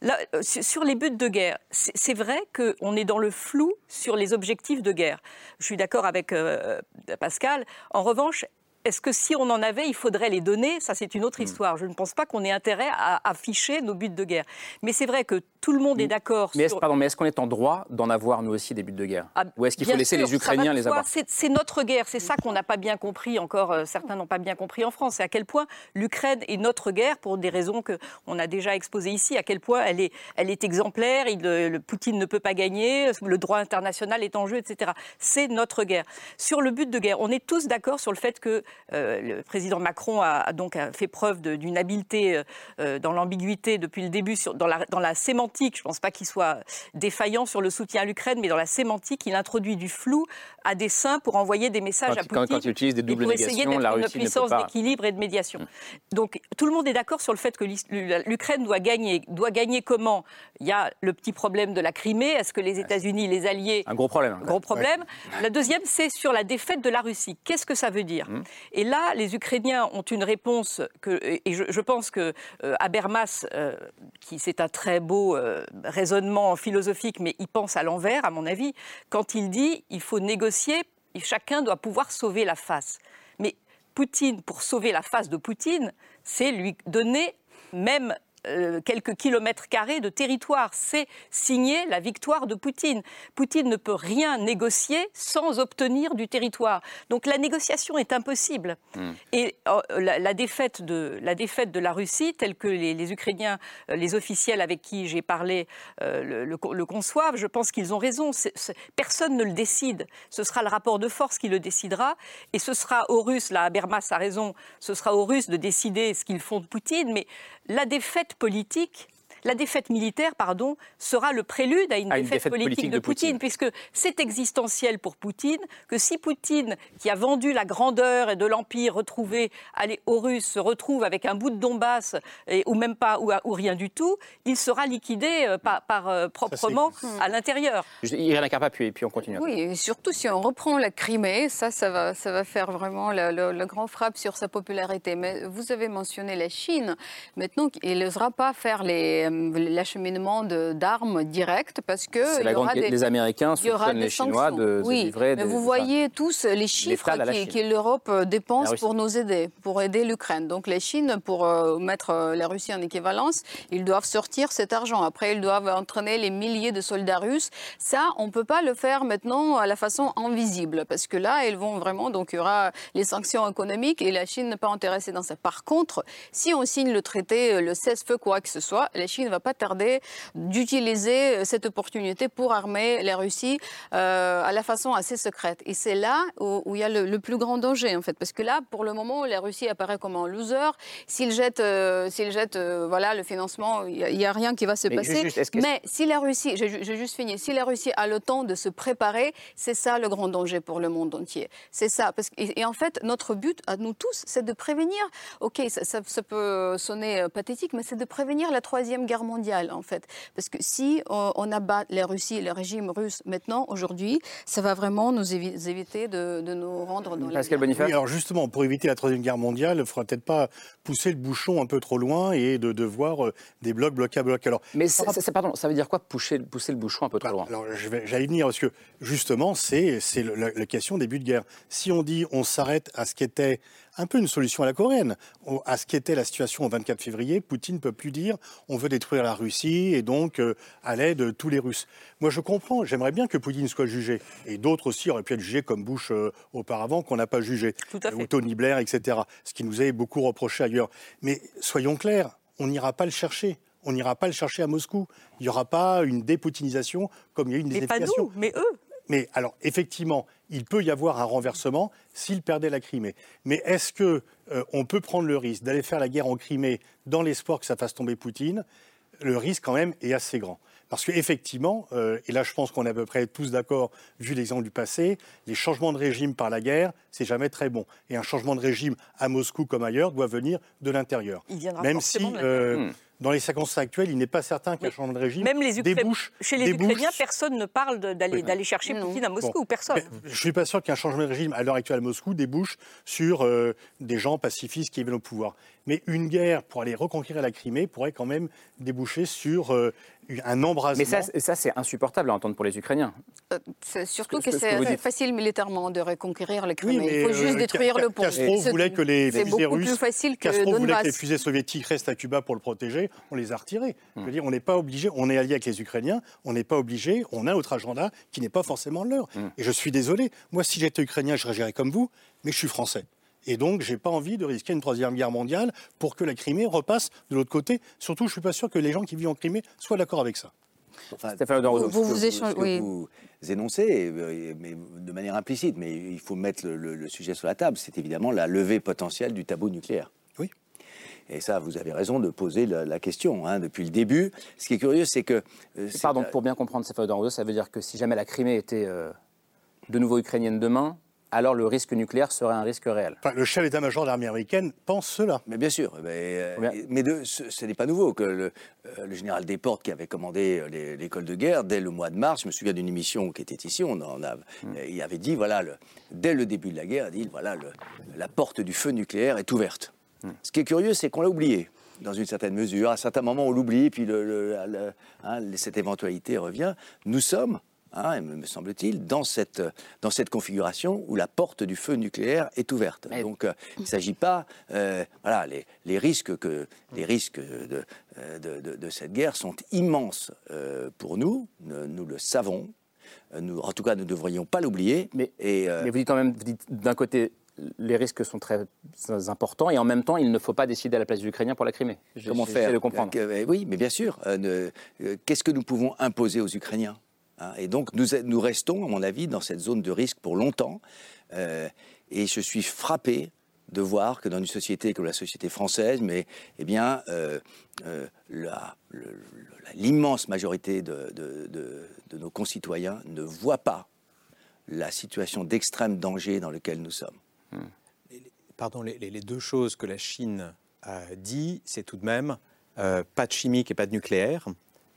[SPEAKER 11] Là, euh, sur les buts de guerre, c'est vrai qu'on est dans le flou sur les objectifs de guerre. Je suis d'accord avec euh, Pascal. En revanche, est-ce que si on en avait, il faudrait les donner? Ça, c'est une autre hmm. histoire. Je ne pense pas qu'on ait intérêt à afficher nos buts de guerre. Mais c'est vrai que tout le monde est hmm. d'accord.
[SPEAKER 1] Mais est-ce est qu'on est en droit d'en avoir nous aussi des buts de guerre? Ah, Ou est-ce qu'il faut laisser les Ukrainiens les avoir?
[SPEAKER 11] C'est notre guerre. C'est ça qu'on n'a pas bien compris encore. Euh, certains n'ont pas bien compris en France. C'est à quel point l'Ukraine est notre guerre pour des raisons que on a déjà exposées ici. À quel point elle est, elle est exemplaire. Il, le, Poutine ne peut pas gagner. Le droit international est en jeu, etc. C'est notre guerre. Sur le but de guerre, on est tous d'accord sur le fait que euh, le président Macron a, donc fait preuve d'une habileté euh, euh, dans l'ambiguïté depuis le début, dans, la, sémantique. Je ne pense pas qu'il soit défaillant sur le soutien à l'Ukraine, mais dans la sémantique, il introduit du flou à dessein pour envoyer des messages à Poutine
[SPEAKER 1] quand, il utilise des doubles
[SPEAKER 11] pour essayer d'être une puissance d'équilibre et de médiation. Mm. Donc tout le monde est d'accord sur le fait que l'Ukraine doit gagner. Doit gagner comment? Il y a le petit problème de la Crimée. Est-ce que les États-Unis, les alliés...
[SPEAKER 1] Un gros problème.
[SPEAKER 11] Gros problème. La deuxième, c'est sur la défaite de la Russie. Qu'est-ce que ça veut dire? Mm. Et là, les Ukrainiens ont une réponse et je, pense que euh, Habermas, euh, qui c'est un très beau euh, raisonnement philosophique, mais il pense à l'envers, à mon avis, quand il dit il faut négocier, chacun doit pouvoir sauver la face. Mais Poutine, pour sauver la face de Poutine, c'est lui donner même euh, quelques kilomètres carrés de territoire. C'est signer la victoire de Poutine. Poutine ne peut rien négocier sans obtenir du territoire. Donc la négociation est impossible. Hmm. Et euh, la, défaite de, la défaite de la Russie, telle que les, Ukrainiens, euh, les officiels avec qui j'ai parlé le, conçoivent, je pense qu'ils ont raison. personne ne le décide. Ce sera le rapport de force qui le décidera. Et ce sera aux Russes, là, Habermas a raison, ce sera aux Russes de décider ce qu'ils font de Poutine. Mais la défaite politique la défaite militaire, pardon, sera le prélude à une, défaite, politique, de, Poutine, puisque c'est existentiel pour Poutine que si Poutine, qui a vendu la grandeur et de l'empire retrouvé aux Russes, se retrouve avec un bout de Donbass ou même pas ou, rien du tout, il sera liquidé euh, par, euh, proprement à l'intérieur.
[SPEAKER 1] Irène Carpa, puis, puis on continue.
[SPEAKER 10] Oui, et surtout si on reprend la Crimée, ça, ça va, ça va faire vraiment le, grand frappe sur sa popularité. Mais vous avez mentionné la Chine. Maintenant, il n'osera pas faire les l'acheminement d'armes directes parce que
[SPEAKER 1] les Américains soutiennent les Chinois de,
[SPEAKER 10] oui,
[SPEAKER 1] livrer
[SPEAKER 10] mais vous voyez tous les chiffres que l'Europe euh, dépense pour nous aider, pour aider l'Ukraine. Donc les Chines, pour euh, mettre la Russie en équivalence, ils doivent sortir cet argent. Après, ils doivent entraîner les milliers de soldats russes. Ça, on ne peut pas le faire maintenant à la façon invisible parce que là, ils vont vraiment, donc il y aura les sanctions économiques et la Chine n'est pas intéressée dans ça. Par contre, si on signe le traité, le cesse-feu, quoi que ce soit, la Chine ne va pas tarder d'utiliser cette opportunité pour armer la Russie euh, à la façon assez secrète. Et c'est là où, il y a le, plus grand danger, en fait. Parce que là, pour le moment, la Russie apparaît comme un loser. S'il jette, euh, s'il jette euh, voilà, le financement, il n'y a, rien qui va se passer. Mais si la Russie, j'ai juste fini, si la Russie a le temps de se préparer, c'est ça le grand danger pour le monde entier. C'est ça. Parce et, en fait, notre but à nous tous, c'est de prévenir. OK, ça, ça peut sonner pathétique, mais c'est de prévenir la troisième guerre mondiale, en fait. Parce que si on, abat les Russies et le régime russe maintenant, aujourd'hui, ça va vraiment nous éviter de, nous rendre dans
[SPEAKER 1] Pascal
[SPEAKER 16] la oui, alors justement, pour éviter la Troisième Guerre mondiale, il ne faudra peut-être pas pousser le bouchon un peu trop loin et de, de voir euh, des blocs bloc à bloc.
[SPEAKER 1] Alors, Mais pardon, ça veut dire quoi pousser, pousser le bouchon un peu trop bah, loin?
[SPEAKER 16] Alors, j'allais venir, parce que justement, c'est la, la question des buts de guerre. Si on dit on s'arrête à ce qu'était un peu une solution à la coréenne. À ce qu'était la situation au 24 février, Poutine ne peut plus dire on veut détruire la Russie et donc euh, à l'aide de tous les Russes. Moi, je comprends, j'aimerais bien que Poutine soit jugé. Et d'autres aussi auraient pu être jugés comme Bush euh, auparavant, qu'on n'a pas jugé. Ou Tony Blair, etc. Ce qui nous est beaucoup reproché ailleurs. Mais soyons clairs, on n'ira pas le chercher on n'ira pas le chercher à Moscou. Il n'y aura pas une dépoutinisation comme il y a eu une
[SPEAKER 11] Mais pas nous, mais eux.
[SPEAKER 16] Mais alors, effectivement, il peut y avoir un renversement s'il perdait la Crimée. Mais est-ce que euh, on peut prendre le risque d'aller faire la guerre en Crimée dans l'espoir que ça fasse tomber Poutine? Le risque, quand même, est assez grand. Parce qu'effectivement, euh, et là je pense qu'on est à peu près tous d'accord, vu l'exemple du passé, les changements de régime par la guerre, c'est jamais très bon. Et un changement de régime à Moscou comme ailleurs doit venir de l'intérieur.
[SPEAKER 11] Même si, euh,
[SPEAKER 16] dans les circonstances actuelles, il n'est pas certain qu'un changement de régime
[SPEAKER 11] Même les débouche, Chez les Ukrainiens, personne ne parle d'aller chercher Poutine à Moscou, personne.
[SPEAKER 16] je ne suis pas sûr qu'un changement de régime à l'heure actuelle à Moscou débouche sur euh, des gens pacifistes qui viennent au pouvoir. Mais une guerre pour aller reconquérir la Crimée pourrait quand même déboucher sur euh, un embrasement.
[SPEAKER 1] Mais ça, c'est insupportable à entendre pour les Ukrainiens.
[SPEAKER 10] Euh, c'est surtout que, c'est facile militairement de reconquérir la Crimée. Il faut juste détruire le pont.
[SPEAKER 16] Castro voulait que les fusées russes,
[SPEAKER 10] plus facile que
[SPEAKER 16] Castro voulait que les fusées soviétiques restent à Cuba pour le protéger. On les a retirées. Je veux dire, on n'est pas obligé. On est allié avec les Ukrainiens. On n'est pas obligé. On a notre agenda qui n'est pas forcément leur. Hmm. Et je suis désolé. Moi, si j'étais ukrainien, je réagirais comme vous. Mais je suis français. Et donc, je n'ai pas envie de risquer une troisième guerre mondiale pour que la Crimée repasse de l'autre côté. Surtout, je ne suis pas sûr que les gens qui vivent en Crimée soient d'accord avec ça.
[SPEAKER 13] Enfin, vous, vous, vous, échangez, vous énoncez, euh, mais de manière implicite, mais il faut mettre le, sujet sur la table, c'est évidemment la levée potentielle du tabou nucléaire.
[SPEAKER 16] Oui.
[SPEAKER 13] Et ça, vous avez raison de poser la, question hein, depuis le début. Ce qui est curieux, c'est que...
[SPEAKER 1] Euh, pardon, pour bien comprendre, ça veut dire que si jamais la Crimée était euh, de nouveau ukrainienne demain, alors le risque nucléaire serait un risque réel.
[SPEAKER 16] le chef d'état-major de l'armée américaine pense cela.
[SPEAKER 13] Mais bien sûr, mais, euh, ce, n'est pas nouveau que le, euh, général Desportes, qui avait commandé euh, l'école de guerre, dès le mois de mars, je me souviens d'une émission qui était ici, on en a, hmm. il avait dit, voilà, dès le début de la guerre, il dit, voilà, la porte du feu nucléaire est ouverte. Hmm. Ce qui est curieux, c'est qu'on l'a oublié dans une certaine mesure. À un certain moment, on l'oublie, puis hein, cette éventualité revient. Nous sommes Hein, me semble-t-il, dans cette, dans cette configuration où la porte du feu nucléaire est ouverte. Donc euh, il ne s'agit pas, euh, voilà, les, les, risques, que, les risques de, euh, de, de, cette guerre sont immenses pour nous, nous, le savons. Nous, en tout cas, nous ne devrions pas l'oublier.
[SPEAKER 1] Mais, mais vous dites quand même, d'un côté, les risques sont très importants et en même temps, il ne faut pas décider à la place des Ukrainiens pour la Crimée.
[SPEAKER 13] Comment faire de comprendre. oui, mais bien sûr. Qu'est-ce que nous pouvons imposer aux Ukrainiens? Et donc nous, nous, restons, à mon avis, dans cette zone de risque pour longtemps. Euh, et je suis frappé de voir que dans une société comme la société française, mais eh bien, euh, euh, l'immense majorité de, nos concitoyens ne voit pas la situation d'extrême danger dans laquelle nous sommes. Hmm.
[SPEAKER 15] Pardon, les, les, deux choses que la Chine a dit, c'est tout de même pas de chimique et pas de nucléaire.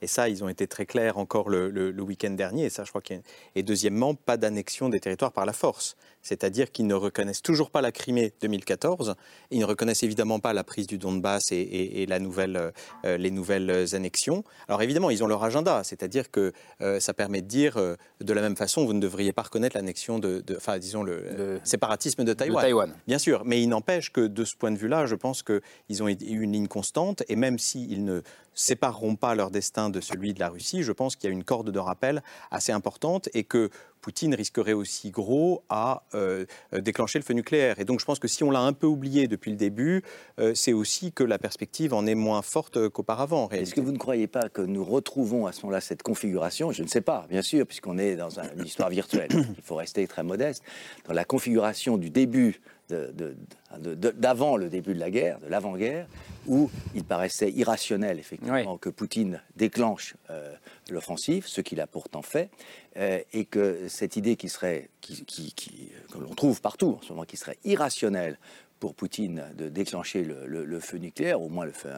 [SPEAKER 15] Et ça, ils ont été très clairs encore le, week-end dernier. Et ça, je crois qu'il Et deuxièmement, pas d'annexion des territoires par la force. C'est-à-dire qu'ils ne reconnaissent toujours pas la Crimée 2014. Ils ne reconnaissent évidemment pas la prise du Donbass et, et, la nouvelle, euh, les nouvelles annexions. Alors évidemment, ils ont leur agenda. C'est-à-dire que euh, ça permet de dire, euh, de la même façon, vous ne devriez pas reconnaître l'annexion de, enfin, disons, le, séparatisme de Taïwan.
[SPEAKER 1] de Taïwan.
[SPEAKER 15] Bien sûr. Mais il n'empêche que de ce point de vue-là, je pense qu'ils ont eu une ligne constante. Et même s'ils ne sépareront pas leur destin de celui de la Russie, je pense qu'il y a une corde de rappel assez importante et que Poutine risquerait aussi gros à euh, déclencher le feu nucléaire. Et donc je pense que si on l'a un peu oublié depuis le début, euh, c'est aussi que la perspective en est moins forte qu'auparavant.
[SPEAKER 13] Est-ce que vous ne croyez pas que nous retrouvons à ce moment-là cette configuration? Je ne sais pas, bien sûr, puisqu'on est dans une histoire virtuelle. [COUGHS] Il faut rester très modeste. Dans la configuration du début d'avant le début de la guerre, de l'avant-guerre, où il paraissait irrationnel, effectivement, que Poutine déclenche euh, l'offensive, ce qu'il a pourtant fait, euh, et que cette idée qui serait, qui, que l'on trouve partout en ce moment, qui serait irrationnelle pour Poutine de déclencher le, feu nucléaire, au moins le feu,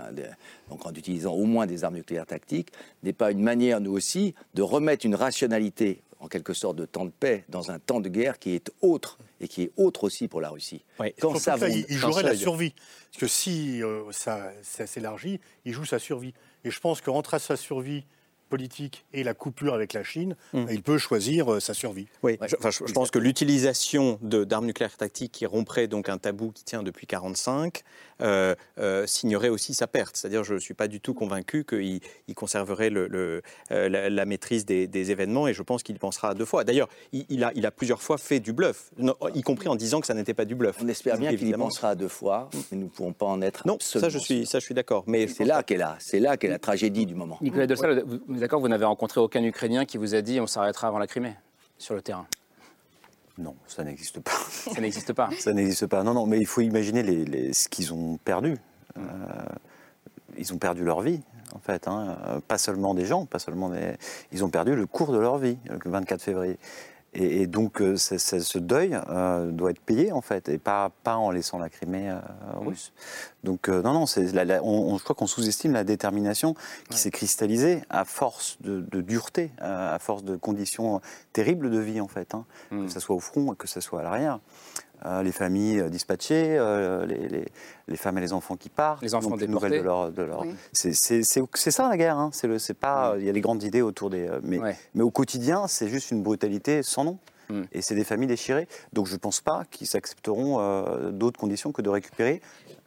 [SPEAKER 13] donc en utilisant au moins des armes nucléaires tactiques, n'est pas une manière, nous aussi, de remettre une rationalité en quelque sorte de temps de paix dans un temps de guerre qui est autre et qui est autre aussi pour la Russie.
[SPEAKER 16] Quand ça, il, jouerait la survie. Parce que si euh, ça, ça s'élargit, il joue sa survie. Et je pense qu'entre sa survie politique et la coupure avec la Chine, hmm. il peut choisir euh, sa survie.
[SPEAKER 15] Oui, je, pense que l'utilisation d'armes nucléaires tactiques qui romprait donc un tabou qui tient depuis 1945 euh, euh, signerait aussi sa perte. C'est-à-dire, je ne suis pas du tout convaincu qu'il il conserverait le, la, maîtrise des, événements et je pense qu'il pensera deux fois. D'ailleurs, il, a, il a plusieurs fois fait du bluff, y compris en disant que ça n'était pas du bluff.
[SPEAKER 13] On espère bien qu'il y pensera deux fois, mais nous ne pouvons pas en être
[SPEAKER 15] Non, ça je suis, ça je suis d'accord. Mais
[SPEAKER 13] c'est là qu'est là, c'est là qu'est la tragédie du moment.
[SPEAKER 1] Nicolas d'accord, vous n'avez rencontré aucun Ukrainien qui vous a dit on s'arrêtera avant la Crimée sur le terrain?
[SPEAKER 12] Non, ça n'existe pas.
[SPEAKER 1] Ça n'existe pas. [LAUGHS]
[SPEAKER 12] ça n'existe pas. Non, non, mais il faut imaginer les, ce qu'ils ont perdu. Euh, ils ont perdu leur vie, en fait. Hein. Pas seulement des gens, pas seulement des... Ils ont perdu le cours de leur vie, le 24 février. Et, donc, euh, ce deuil euh, doit être payé, en fait, et pas, pas en laissant la Crimée euh, russe. Donc, non, non, je crois qu'on sous-estime la détermination qui s'est cristallisée à force de, dureté, à force de conditions terribles de vie, en fait, hein. mm. que ce soit au front, que ce soit à l'arrière. Les familles dispatchées, les, femmes et les enfants qui partent,
[SPEAKER 1] les enfants déportés.
[SPEAKER 12] De leur, de leur... C'est ça la guerre. Hein. C'est pas. Il y a des grandes idées autour des. Mais, mais au quotidien, c'est juste une brutalité sans nom. Mm. Et c'est des familles déchirées. Donc je ne pense pas qu'ils accepteront euh, d'autres conditions que de récupérer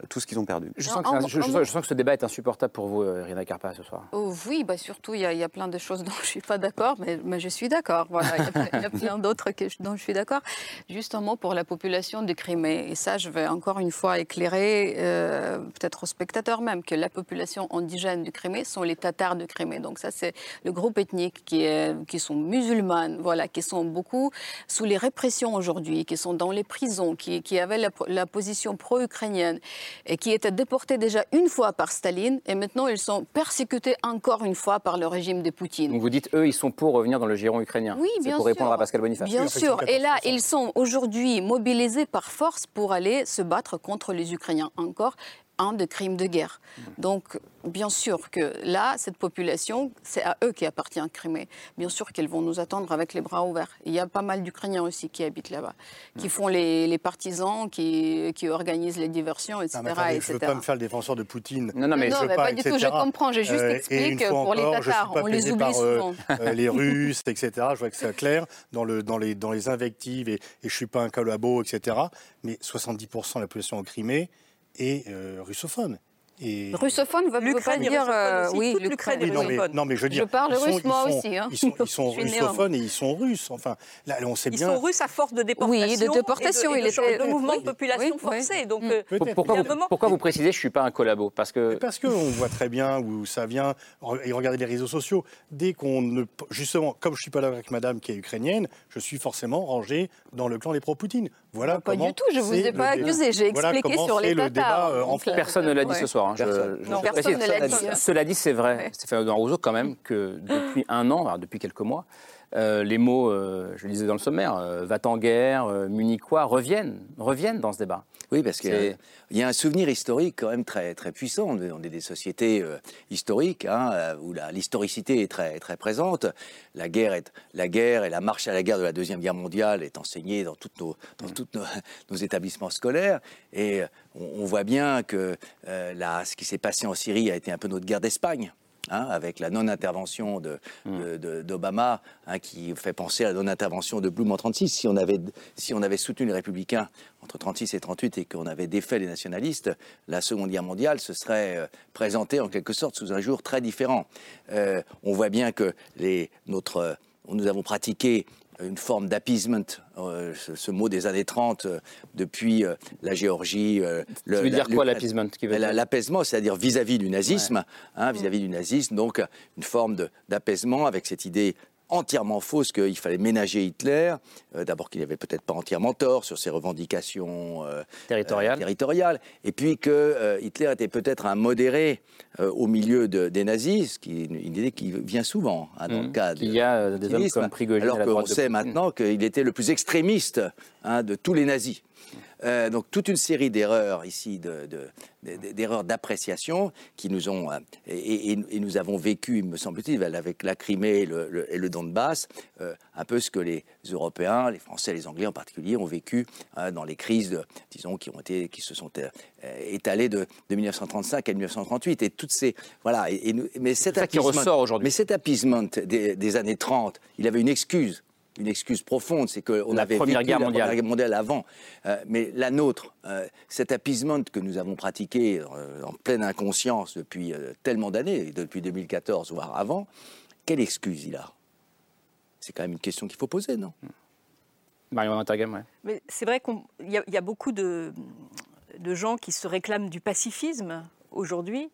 [SPEAKER 12] tout ce qu'ils ont perdu.
[SPEAKER 1] Je sens, que, je, sens, que ce débat est insupportable pour vous, euh, Irina Carpa, ce soir.
[SPEAKER 10] Oh, oui, bah surtout, il y, y, a plein de choses [LAUGHS] dont je ne suis pas d'accord, mais, mais, je suis d'accord. Voilà, il y a, [LAUGHS] plein d'autres dont je suis d'accord. Juste un mot pour la population de Crimée. Et ça, je vais encore une fois éclairer, euh, peut-être aux spectateurs même, que la population indigène du Crimée sont les Tatars de Crimée. Donc ça, c'est le groupe ethnique qui, est, qui sont musulmanes, voilà, qui sont beaucoup sous les répressions aujourd'hui, qui sont dans les prisons, qui, qui avaient la, la position pro-ukrainienne et qui étaient déportés déjà une fois par Staline et maintenant ils sont persécutés encore une fois par le régime de Poutine.
[SPEAKER 1] Donc vous dites eux, ils sont pour revenir dans le giron ukrainien.
[SPEAKER 10] Oui, bien
[SPEAKER 1] pour répondre à Pascal Boniface.
[SPEAKER 10] Bien sûr. Et là, ils sont aujourd'hui mobilisés par force pour aller se battre contre les Ukrainiens encore un de crimes de guerre. Donc bien sûr que là, cette population, c'est à eux qui appartient Crimée. Bien sûr qu'elles vont nous attendre avec les bras ouverts. Il y a pas mal d'Ukrainiens aussi qui habitent là-bas, qui font les, partisans, qui, qui, organisent les diversions, etc.
[SPEAKER 16] je ne veux pas me faire le défenseur de Poutine.
[SPEAKER 10] Non, non, mais, je pas, du tout, je comprends. Je juste euh, explique pour les Tatars, on les oublie euh, souvent.
[SPEAKER 16] Euh, les [LAUGHS] Russes, etc. Je vois que c'est clair dans, le, dans, les, dans les invectives, et, et je ne suis pas un collabo, etc. Mais 70% de la population en Crimée est russophone.
[SPEAKER 10] Et... Russophone ne veut pas dire
[SPEAKER 11] euh, oui, l'Ukraine
[SPEAKER 16] est russophone. Non mais, je veux dire,
[SPEAKER 10] je parle russe moi aussi. Hein.
[SPEAKER 16] Ils sont, ils sont russophones et ils sont russes. Enfin, là, on sait bien.
[SPEAKER 11] Ils sont russes à force de déportation.
[SPEAKER 10] Oui, de déportation.
[SPEAKER 11] Et de, et de, de mouvement de population forcé. Donc, euh,
[SPEAKER 1] pourquoi, vous, pourquoi vous précisez je suis pas un collabo? Parce que
[SPEAKER 16] parce qu'on voit très bien où ça vient. Et regardez les réseaux sociaux. Dès qu'on ne, justement, comme je suis pas là avec Madame qui est ukrainienne, je suis forcément rangé dans le clan des pro-Poutine. Voilà.
[SPEAKER 10] Pas du tout. Je vous ai pas accusé. J'ai expliqué sur les Tatars.
[SPEAKER 1] Euh, Personne ne l'a dit ce soir. Hein, cela dit, c'est vrai, Stéphane Rousseau, quand même, que depuis un an, depuis quelques mois, euh, les mots, euh, je le disais dans le sommaire, euh, va en guerre, munichois, reviennent, reviennent dans ce débat.
[SPEAKER 13] Oui, parce qu'il y a un souvenir historique quand même très, très puissant. On est des sociétés historiques hein, où l'historicité est très, très présente. La guerre, est, la guerre et la marche à la guerre de la Deuxième Guerre mondiale est enseignée dans, toutes nos, dans tous [LAUGHS] nos, établissements scolaires. Et on, voit bien que ce qui s'est passé en Syrie a été un peu notre guerre d'Espagne. Hein, avec la non-intervention d'Obama, de, hein, qui fait penser à la non-intervention de Blum en 36. Si on, avait, si on avait soutenu les républicains entre 36 et 38 et qu'on avait défait les nationalistes, la Seconde Guerre mondiale se serait euh, présentée en quelque sorte sous un jour très différent. Euh, on voit bien que les, notre, nous avons pratiqué une forme d'appeasement, euh, ce, mot des années 30, euh, depuis euh, la Géorgie.
[SPEAKER 1] ça veut dire quoi l'appeasement
[SPEAKER 13] L'apaisement, c'est-à-dire vis-à-vis du nazisme, hein, vis-à-vis du nazisme, donc une forme d'apaisement avec cette idée entièrement fausse qu'il fallait ménager Hitler. Euh, d'abord qu'il n'avait peut-être pas entièrement tort sur ses revendications euh,
[SPEAKER 1] territoriales.
[SPEAKER 13] Euh, territoriales. Et puis que Hitler était peut-être un modéré au milieu des nazis, ce qui est une idée qui vient souvent hein, dans le mmh. cadre.
[SPEAKER 1] Il y a des hommes comme Prigogine
[SPEAKER 13] Alors qu'on sait maintenant qu'il était le plus extrémiste hein, de tous les nazis. Euh, donc toute une série d'erreurs ici, d'erreurs d'appréciation qui nous ont et, nous avons vécu, me semble-t-il, avec la Crimée et le, et le Donbass, un peu ce que les Européens, les Français, les Anglais en particulier, ont vécu hein, dans les crises, disons, qui ont été, qui se sont étalées de, 1935 à 1938 et toutes ces voilà. Et, mais cet
[SPEAKER 1] qui ressort aujourd'hui.
[SPEAKER 13] Mais cet appeasement des, des années 30, il avait une excuse une excuse profonde, c'est qu'on avait
[SPEAKER 1] Première guerre mondiale.
[SPEAKER 13] la Première Guerre mondiale avant. Euh, mais la nôtre, euh, cet appeasement que nous avons pratiqué euh, en pleine inconscience depuis tellement d'années, depuis 2014 voire avant, quelle excuse il a? C'est quand même une question qu'il faut poser, non?
[SPEAKER 1] Marion
[SPEAKER 11] ouais. Mais c'est vrai qu'il y, y, a beaucoup de, de gens qui se réclament du pacifisme aujourd'hui.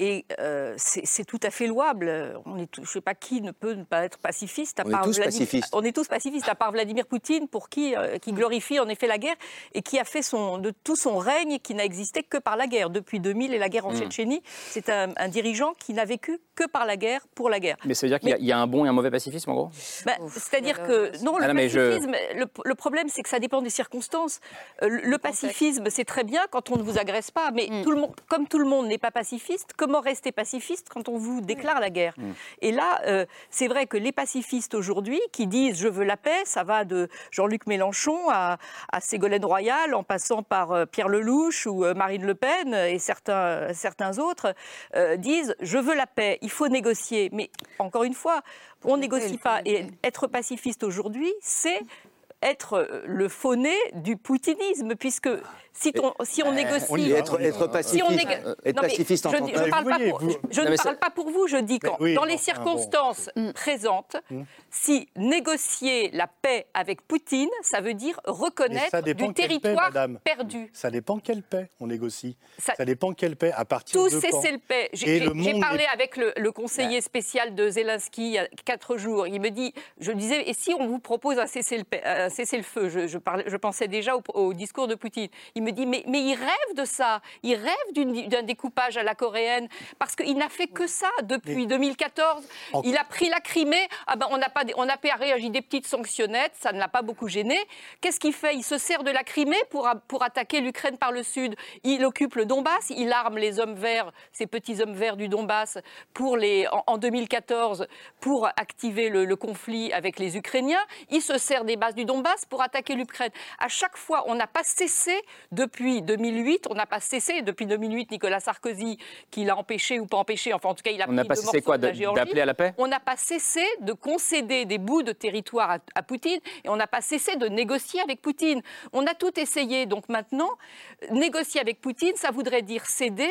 [SPEAKER 11] Et euh, c'est tout à fait louable. On est je ne sais pas qui ne peut ne pas être pacifiste.
[SPEAKER 13] À on, part est tous pacifistes.
[SPEAKER 11] on est tous pacifistes, à part Vladimir Poutine, pour qui, euh, qui glorifie en effet la guerre et qui a fait son, de tout son règne qui n'a existé que par la guerre. Depuis 2000 et la guerre en hmm. Tchétchénie, c'est un, dirigeant qui n'a vécu que par la guerre, pour la guerre.
[SPEAKER 1] Mais ça veut dire qu'il y, a un bon et un mauvais pacifisme, en gros?
[SPEAKER 11] Bah, C'est-à-dire que, non, le ah pacifisme, le, problème, c'est que ça dépend des circonstances. Euh, le, pacifisme, c'est très bien quand on ne vous agresse pas, mais hmm. tout le monde, comme tout le monde n'est pas pacifiste, comment rester pacifiste quand on vous déclare la guerre mm. Et là, euh, c'est vrai que les pacifistes aujourd'hui qui disent je veux la paix, ça va de Jean-Luc Mélenchon à, Ségolène Royal, en passant par euh, Pierre Lelouch ou euh, Marine Le Pen et certains, certains autres, disent je veux la paix, il faut négocier. Mais encore une fois, on ne négocie pas. Et être pacifiste aujourd'hui, c'est être le fauné du poutinisme, puisque si, si on négocie.
[SPEAKER 13] être, être pacifiste, être pacifiste en
[SPEAKER 11] je, je, ne parle, pas pour, je ne parle pas pour vous, je dis quand, dans les circonstances présentes, mm. si négocier la paix avec Poutine, ça veut dire reconnaître du territoire perdu.
[SPEAKER 16] Ça dépend quelle paix on négocie. Ça, dépend quelle paix, à partir
[SPEAKER 11] de Tout cessez-le-paix. J'ai parlé avec le, conseiller spécial de Zelensky il y a quatre jours. Il me dit, je disais, et si on vous propose un cessez-le-feu je, je, pensais déjà au, au discours de Poutine. Il me dit, mais, mais il rêve de ça. Il rêve d'un découpage à la coréenne parce qu'il n'a fait que ça depuis 2014. Il a pris la Crimée. Ah ben, on n'a pas, on a réagi des petites sanctionnettes. Ça ne l'a pas beaucoup gêné. Qu'est-ce qu'il fait? Il se sert de la Crimée pour, pour attaquer l'Ukraine par le sud. Il occupe le Donbass. Il arme les hommes verts, ces petits hommes verts du Donbass, pour les, en, 2014 pour activer le, le conflit avec les Ukrainiens. Il se sert des bases du Donbass pour attaquer l'Ukraine. À chaque fois, on n'a pas cessé depuis 2008, on n'a pas cessé, depuis 2008, Nicolas Sarkozy, qui l'a empêché ou pas empêché, enfin en tout cas il a
[SPEAKER 1] on n'a pas cessé quoi d'appeler à la paix?
[SPEAKER 11] On n'a pas cessé de concéder des bouts de territoire à, Poutine et on n'a pas cessé de négocier avec Poutine. On a tout essayé, donc maintenant, négocier avec Poutine, ça voudrait dire céder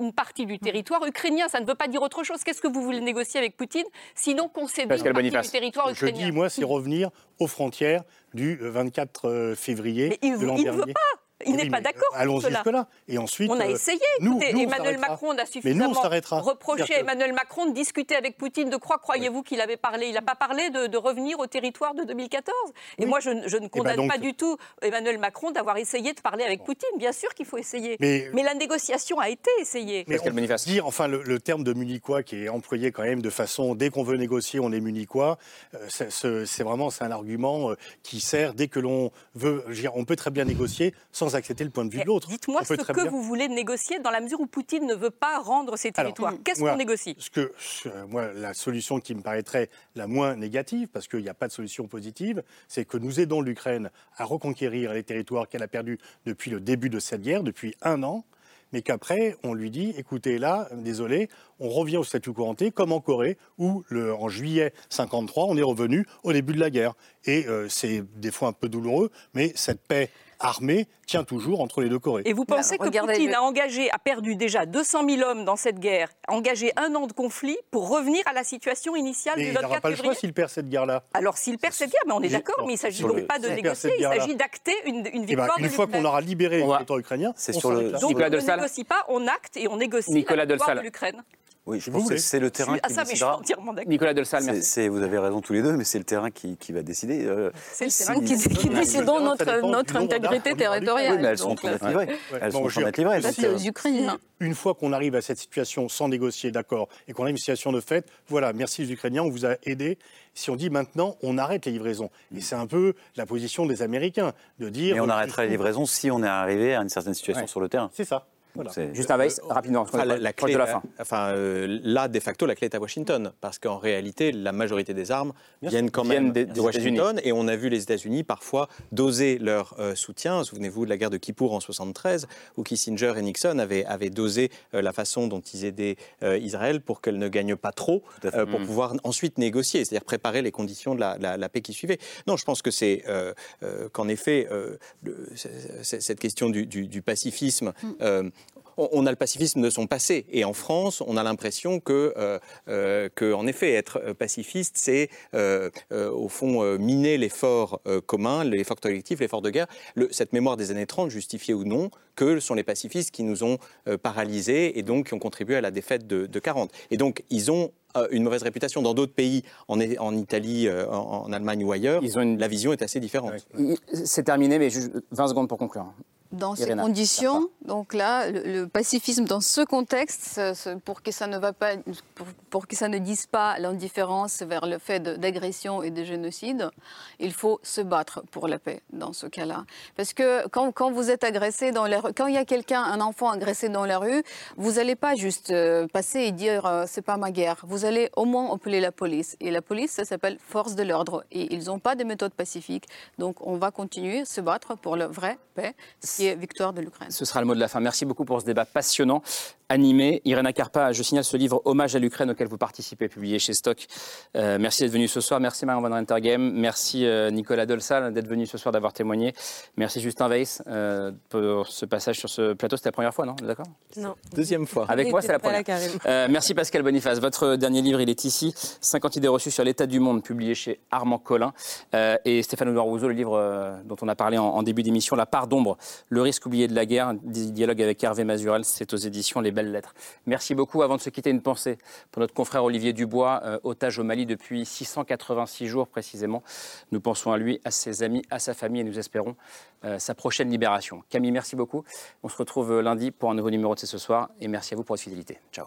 [SPEAKER 11] une partie du territoire ukrainien. Ça ne veut pas dire autre chose. Qu'est-ce que vous voulez négocier avec Poutine Sinon concéder une partie du territoire ukrainien.
[SPEAKER 16] Je dis, moi, c'est revenir aux frontières du 24 euh, février
[SPEAKER 11] Mais il,
[SPEAKER 16] de l'an
[SPEAKER 11] dernier. Veut pas. Il n'est pas d'accord.
[SPEAKER 16] Allons jusque-là. Et ensuite,
[SPEAKER 11] on a euh, essayé.
[SPEAKER 16] Nous,
[SPEAKER 11] Emmanuel Macron a suffisamment reproché à Emmanuel Macron de discuter avec Poutine. De quoi croyez-vous qu'il avait parlé Il n'a pas parlé de, revenir au territoire de 2014. Et moi, je, ne eh ben condamne pas du tout Emmanuel Macron d'avoir essayé de parler avec Poutine. Bien sûr qu'il faut essayer. Mais, la négociation a été essayée.
[SPEAKER 16] Mais on dire, enfin, le, terme de munichois qui est employé quand même de façon, dès qu'on veut négocier, on est munichois. Euh, c'est vraiment c'est un argument euh, qui sert dès que l'on veut. On peut très bien négocier sans accepter le point de vue de l'autre.
[SPEAKER 11] Dites-moi ce que vous voulez négocier dans la mesure où Poutine ne veut pas rendre ses territoires. Qu'est-ce qu'on négocie?
[SPEAKER 16] ce que, moi, La solution qui me paraîtrait la moins négative, parce qu'il n'y a pas de solution positive, c'est que nous aidons l'Ukraine à reconquérir les territoires qu'elle a perdus depuis le début de cette guerre, depuis un an mais qu'après, on lui dit, écoutez, là, désolé, on revient au statut couranté, comme en Corée, où le, en juillet 53, on est revenu au début de la guerre. Et euh, c'est des fois un peu douloureux, mais cette paix armée tient toujours entre les deux Corées.
[SPEAKER 11] Et vous pensez que Poutine a engagé, a perdu déjà 200 000 hommes dans cette guerre, a engagé un an de conflit pour revenir à la situation initiale du 24 février Il n'aura pas le choix
[SPEAKER 16] s'il perd cette guerre-là.
[SPEAKER 11] Alors s'il perd cette guerre, mais on est d'accord, mais il ne s'agit donc pas de négocier, il s'agit d'acter une, une, eh ben, victoire.
[SPEAKER 16] une fois qu'on aura libéré le territoire ukrainien,
[SPEAKER 11] c'est sur le. Donc on ne négocie pas, on acte et on négocie Nicolas la victoire de l'Ukraine.
[SPEAKER 12] Oui, je pense que c'est le terrain
[SPEAKER 11] ah,
[SPEAKER 12] qui
[SPEAKER 11] ça, mais je suis entièrement d'accord.
[SPEAKER 1] Nicolas Delsal, merci.
[SPEAKER 12] Vous avez raison tous les deux, mais c'est le terrain qui, qui va décider.
[SPEAKER 11] Euh, c'est le terrain qui, qui décide notre, notre intégrité territoriale.
[SPEAKER 12] Oui, mais elles sont en train d'être livrées. Elles sont en train d'être livrées.
[SPEAKER 10] C'est aux Ukrainiens.
[SPEAKER 16] Une fois qu'on arrive à cette situation sans négocier d'accord et qu'on a une situation de fait, voilà, merci les Ukrainiens, on vous a aidé. Si on dit maintenant, on arrête les livraisons. Et c'est un peu la position des Américains de dire.
[SPEAKER 12] Mais on arrêtera les livraisons si on est arrivé à une certaine situation sur le terrain.
[SPEAKER 16] C'est ça.
[SPEAKER 1] Juste un Weiss, rapidement,
[SPEAKER 15] enfin, la, clé, de la fin. Enfin, euh, là, de facto, la clé est à Washington, parce qu'en réalité, la majorité des armes viennent quand même de Washington, et on a vu les États-Unis parfois doser leur euh, soutien. Souvenez-vous de la guerre de Kippour en 73, où Kissinger et Nixon avaient, avaient dosé euh, la façon dont ils aidaient Israël pour qu'elle ne gagne pas trop, pour mm. pouvoir ensuite négocier, c'est-à-dire préparer les conditions de la, paix qui suivait. Non, je pense que c'est qu'en effet, cette question du, pacifisme. Mm on, a le pacifisme de son passé. Et en France, on a l'impression que, euh, euh, que, en effet, être pacifiste, c'est euh, au fond miner l'effort commun, l'effort collectif, l'effort de guerre. cette mémoire des années 30, justifiée ou non, que sont les pacifistes qui nous ont paralysés et donc qui ont contribué à la défaite de, 40. Et donc, ils ont une mauvaise réputation dans d'autres pays, en, en Italie, en, Allemagne ou ailleurs, la vision est assez différente.
[SPEAKER 1] C'est terminé, mais 20 secondes pour conclure
[SPEAKER 10] dans ces conditions, donc là, le, pacifisme dans ce contexte, pour que ça ne va pas, pour, que ça ne dise pas l'indifférence vers le fait d'agression et de génocide, il faut se battre pour la paix dans ce cas-là. Parce que quand, quand, vous êtes agressé dans la rue, quand il y a quelqu'un, un enfant agressé dans la rue, vous n'allez pas juste euh, passer et dire euh, c'est pas ma guerre. Vous allez au moins appeler la police. Et la police, ça s'appelle force de l'ordre. Et ils n'ont pas de méthode pacifique. Donc on va continuer à se battre pour la vraie paix victoire de l'Ukraine.
[SPEAKER 1] Ce sera le mot de la fin. Merci beaucoup pour ce débat passionnant, animé. Irena Karpa, je signale ce livre Hommage à l'Ukraine auquel vous participez, publié chez Stock. Euh, merci d'être venu ce soir. Merci Marion Van Rentergem. Merci euh, Nicolas Dolsal d'être venu ce soir, d'avoir témoigné. Merci Justin Weiss euh, pour ce passage sur ce plateau. C'était la première fois, non?
[SPEAKER 14] D'accord?
[SPEAKER 15] Non. Deuxième fois.
[SPEAKER 1] Avec moi, c'est la première. merci Pascal Boniface. Votre dernier livre, il est ici. 50 idées reçues sur l'état du monde, publié chez Armand Collin. et Stéphane Audouard Rousseau, le livre dont on a parlé en, en début d'émission, La part d'ombre, le risque oublié de la guerre, dialogue avec Hervé Mazurel, c'est aux éditions Les Belles Lettres. Merci beaucoup. Avant de se quitter, une pensée pour notre confrère Olivier Dubois, euh, otage au Mali depuis 686 jours précisément. Nous pensons à lui, à ses amis, à sa famille et nous espérons euh, sa prochaine libération. Camille, merci beaucoup. On se retrouve euh, lundi pour un nouveau numéro de C'est ce soir et merci à vous pour votre fidélité. Ciao.